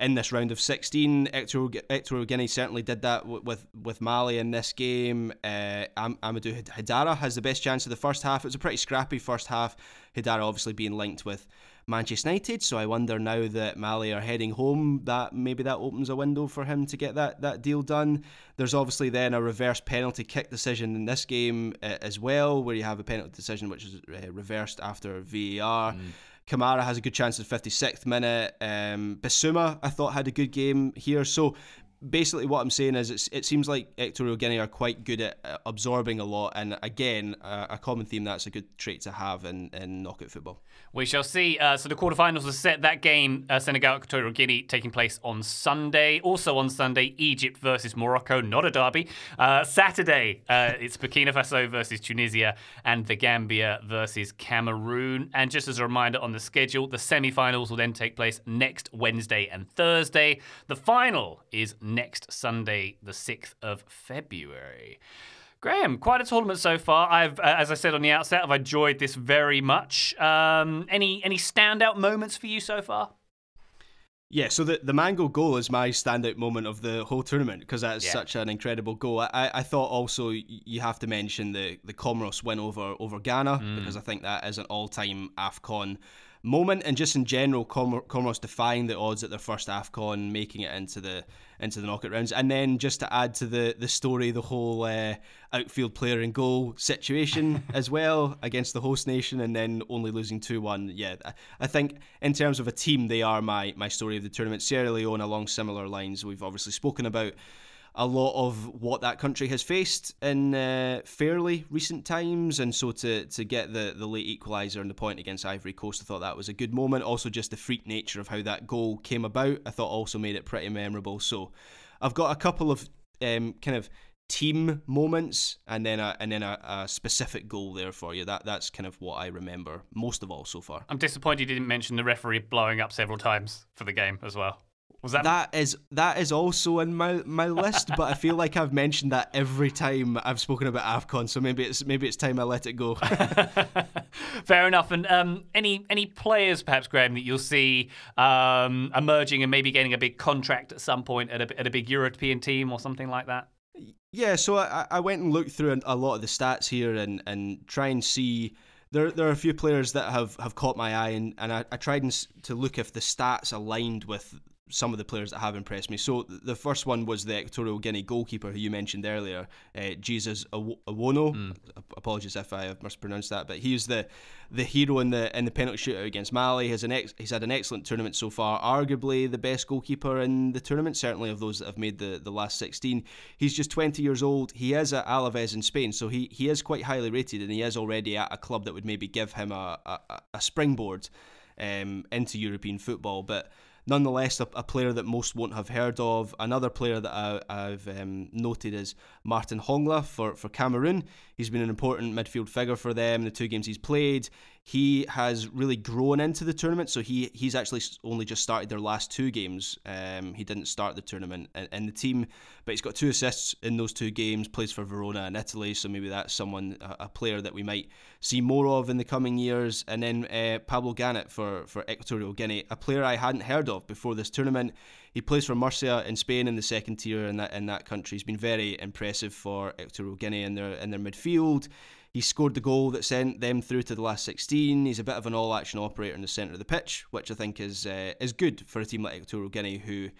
in this round of 16. Equatorial Guinea certainly did that with with Mali in this game. Uh, Am- Amadou Haidara has the best chance of the first half. It was a pretty scrappy first half. Haidara obviously being linked with Manchester United, so I wonder now that Mali are heading home that maybe that opens a window for him to get that, that deal done. There's obviously then a reverse penalty kick decision in this game uh, as well, where you have a penalty decision which is uh, reversed after VAR. Mm. Kamara has a good chance at 56th minute. Um, Bissouma, I thought, had a good game here. So basically what I'm saying is it seems like Equatorial Guinea are quite good at absorbing a lot, and again, uh, a common theme that's a good trait to have in, in knockout football.
We shall see. Uh, so the quarterfinals are set. That game, uh, Senegal Equatorial Guinea, taking place on Sunday. Also on Sunday, Egypt versus Morocco, not a derby. Uh, Saturday, uh, it's Burkina Faso versus Tunisia, and the Gambia versus Cameroon. And just as a reminder on the schedule, the semi-finals will then take place next Wednesday and Thursday. The final is next Sunday, the 6th of February. Graham, quite a tournament so far. I've, uh, as I said on the outset, I've enjoyed this very much. Um, any any standout moments for you so far?
Yeah, so the, the Mhango goal is my standout moment of the whole tournament because that's yeah. such an incredible goal. I, I thought also you have to mention the, the Comoros win over over Ghana mm. because I think that is an all time AFCON moment, and just in general, Com- Comoros defying the odds at their first Afcon, making it into the into the knockout rounds, and then just to add to the the story, the whole uh, outfield player in goal situation as well against the host nation, and then only losing two one. Yeah, I think in terms of a team, they are my my story of the tournament. Sierra Leone along similar lines. We've obviously spoken about a lot of what that country has faced in uh, fairly recent times, and so to to get the the late equaliser and the point against Ivory Coast, I thought that was a good moment. Also, just the freak nature of how that goal came about, I thought also made it pretty memorable. So, I've got a couple of um, kind of team moments and then a and then a, a, specific goal there for you. That that's kind of what I remember most of all so far.
I'm disappointed you didn't mention the referee blowing up several times for the game as well. Was that
that is that is also in my my list, but I feel like I've mentioned that every time I've spoken about Afcon, so maybe it's maybe it's time I let it go.
Fair enough. And um, any any players, perhaps Graham, that you'll see um, emerging and maybe getting a big contract at some point at a at a big European team or something like that.
Yeah, so I, I went and looked through a lot of the stats here and and try and see there there are a few players that have, have caught my eye and, and I, I tried to look if the stats aligned with some of the players that have impressed me. So the first one was the Equatorial Guinea goalkeeper who you mentioned earlier, uh, Jesus Owono. Mm. Apologies if I have mispronounced that, but he's the the hero in the in the penalty shootout against Mali. Has an ex- he's had an excellent tournament so far. Arguably the best goalkeeper in the tournament, certainly of those that have made the, the last 16. He's just 20 years old. He is at Alaves in Spain, so he, he is quite highly rated, and he is already at a club that would maybe give him a, a, a springboard um, into European football. But nonetheless, a, a, player that most won't have heard of. Another player that I, have um, noted is Martin Hongla for, for Cameroon. He's been an important midfield figure for them in the two games he's played. He has really grown into the tournament, so he he's actually only just started their last two games. Um, he didn't start the tournament in, the team, but he's got two assists in those two games. Plays for Verona in Italy, so maybe that's someone a, player that we might see more of in the coming years. And then uh, Pablo Ganet for for Equatorial Guinea, a player I hadn't heard of before this tournament. He plays for Murcia in Spain in the second tier in that in that country. He's been very impressive for Equatorial Guinea in their in their midfield. He scored the goal that sent them through to the last 16. He's a bit of an all-action operator in the centre of the pitch, which I think is uh, is good for a team like Equatorial Guinea, who,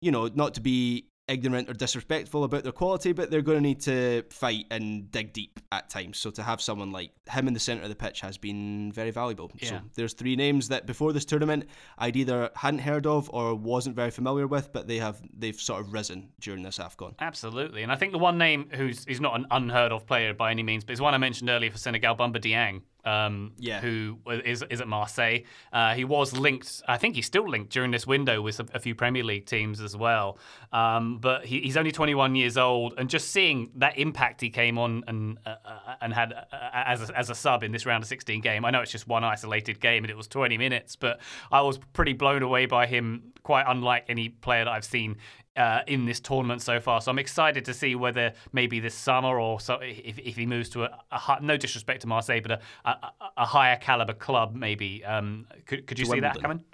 you know, not to be ignorant or disrespectful about their quality, but they're going to need to fight and dig deep at times. So to have someone like him in the centre of the pitch has been very valuable. Yeah. So there's three names that before this tournament I'd either hadn't heard of or wasn't very familiar with, but they have they've sort of risen during this AFCON.
Absolutely, and I think the one name who's he's not an unheard of player by any means, but is one I mentioned earlier for Senegal, Bamba Dieng um, yeah. who is is at Marseille. Uh, he was linked, I think he's still linked during this window with a, a few Premier League teams as well. Um, but he, he's only 21 years old, and just seeing that impact he came on and uh, uh and had uh, as a, as a sub in this round of 16 game. I know it's just one isolated game and it was 20 minutes, but I was pretty blown away by him. Quite unlike any player that I've seen uh, in this tournament so far. So I'm excited to see whether maybe this summer or so if, if he moves to a, a no disrespect to Marseille, but a, a, a higher caliber club maybe. Um, could, could you to see Wimbledon. that coming?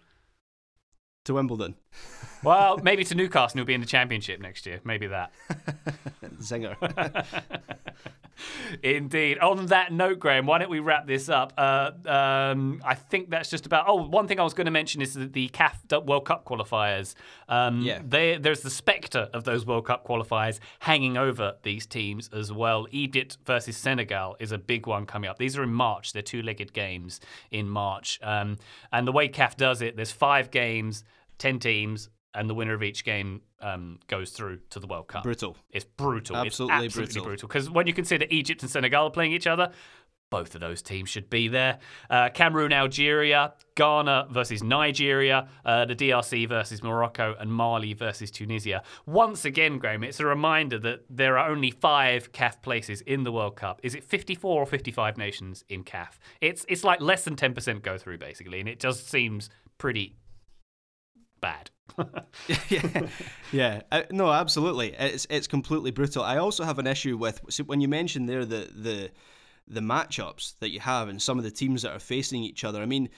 To Wimbledon.
Well, maybe to Newcastle, who'll be in the championship next year. Maybe that.
Zinger.
Indeed. On that note, Graham, why don't we wrap this up? Uh, um, I think that's just about. Oh, one thing I was going to mention is that the CAF World Cup qualifiers. Um, yeah. They, there's the spectre of those World Cup qualifiers hanging over these teams as well. Egypt versus Senegal is a big one coming up. These are in March. They're two-legged games in March. Um, and the way CAF does it, there's five games, ten teams, and the winner of each game um, goes through to the World Cup.
Brutal.
It's brutal. Absolutely, it's absolutely brutal. Because when you consider Egypt and Senegal are playing each other, both of those teams should be there. Uh, Cameroon, Algeria, Ghana versus Nigeria, uh, the DRC versus Morocco, and Mali versus Tunisia. Once again, Graham, it's a reminder that there are only five CAF places in the World Cup. Is it 54 or 55 nations in CAF? It's it's like less than 10% go through basically, and it just seems pretty bad.
yeah, yeah. Uh, no, absolutely. It's it's completely brutal. I also have an issue with so when you mentioned there the the the matchups that you have and some of the teams that are facing each other. I mean,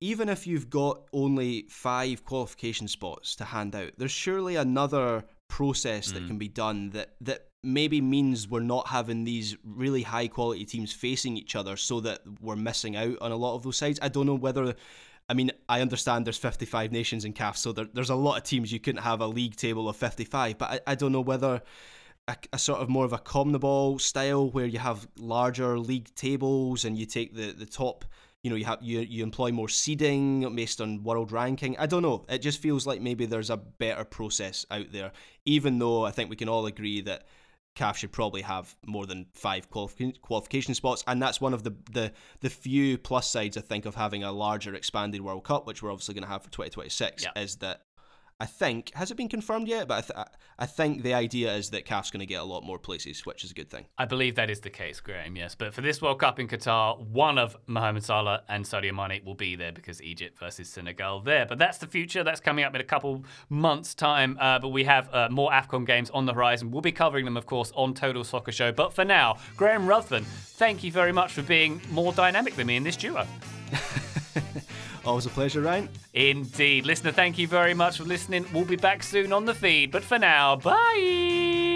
even if you've got only five qualification spots to hand out, there's surely another process that mm. can be done that that maybe means we're not having these really high quality teams facing each other so that we're missing out on a lot of those sides. I don't know whether I mean, I understand there's 55 nations in CAF, so there, there's a lot of teams you couldn't have a league table of 55, but I, I don't know whether a, a, sort of more of a CONMEBOL style where you have larger league tables and you take the, the top, you know, you have you, you employ more seeding based on world ranking. I don't know. It just feels like maybe there's a better process out there, even though I think we can all agree that CAF should probably have more than five qualification spots, and that's one of the, the the few plus sides I think of having a larger expanded World Cup, which we're obviously going to have for 2026. Yeah. Is that I think has it been confirmed yet? But I, th- I think the idea is that CAF's going to get a lot more places, which is a good thing.
I believe that is the case, Graham. Yes, but for this World Cup in Qatar, one of Mohamed Salah and Sadio Mane will be there because Egypt versus Senegal there. But that's the future. That's coming up in a couple months' time. Uh, but we have uh, more Afcon games on the horizon. We'll be covering them, of course, on Total Soccer Show. But for now, Graham Ruthven, thank you very much for being more dynamic than me in this duo.
Always a pleasure, Ryan.
Indeed. Listener, thank you very much for listening. We'll be back soon on the feed. But for now, bye.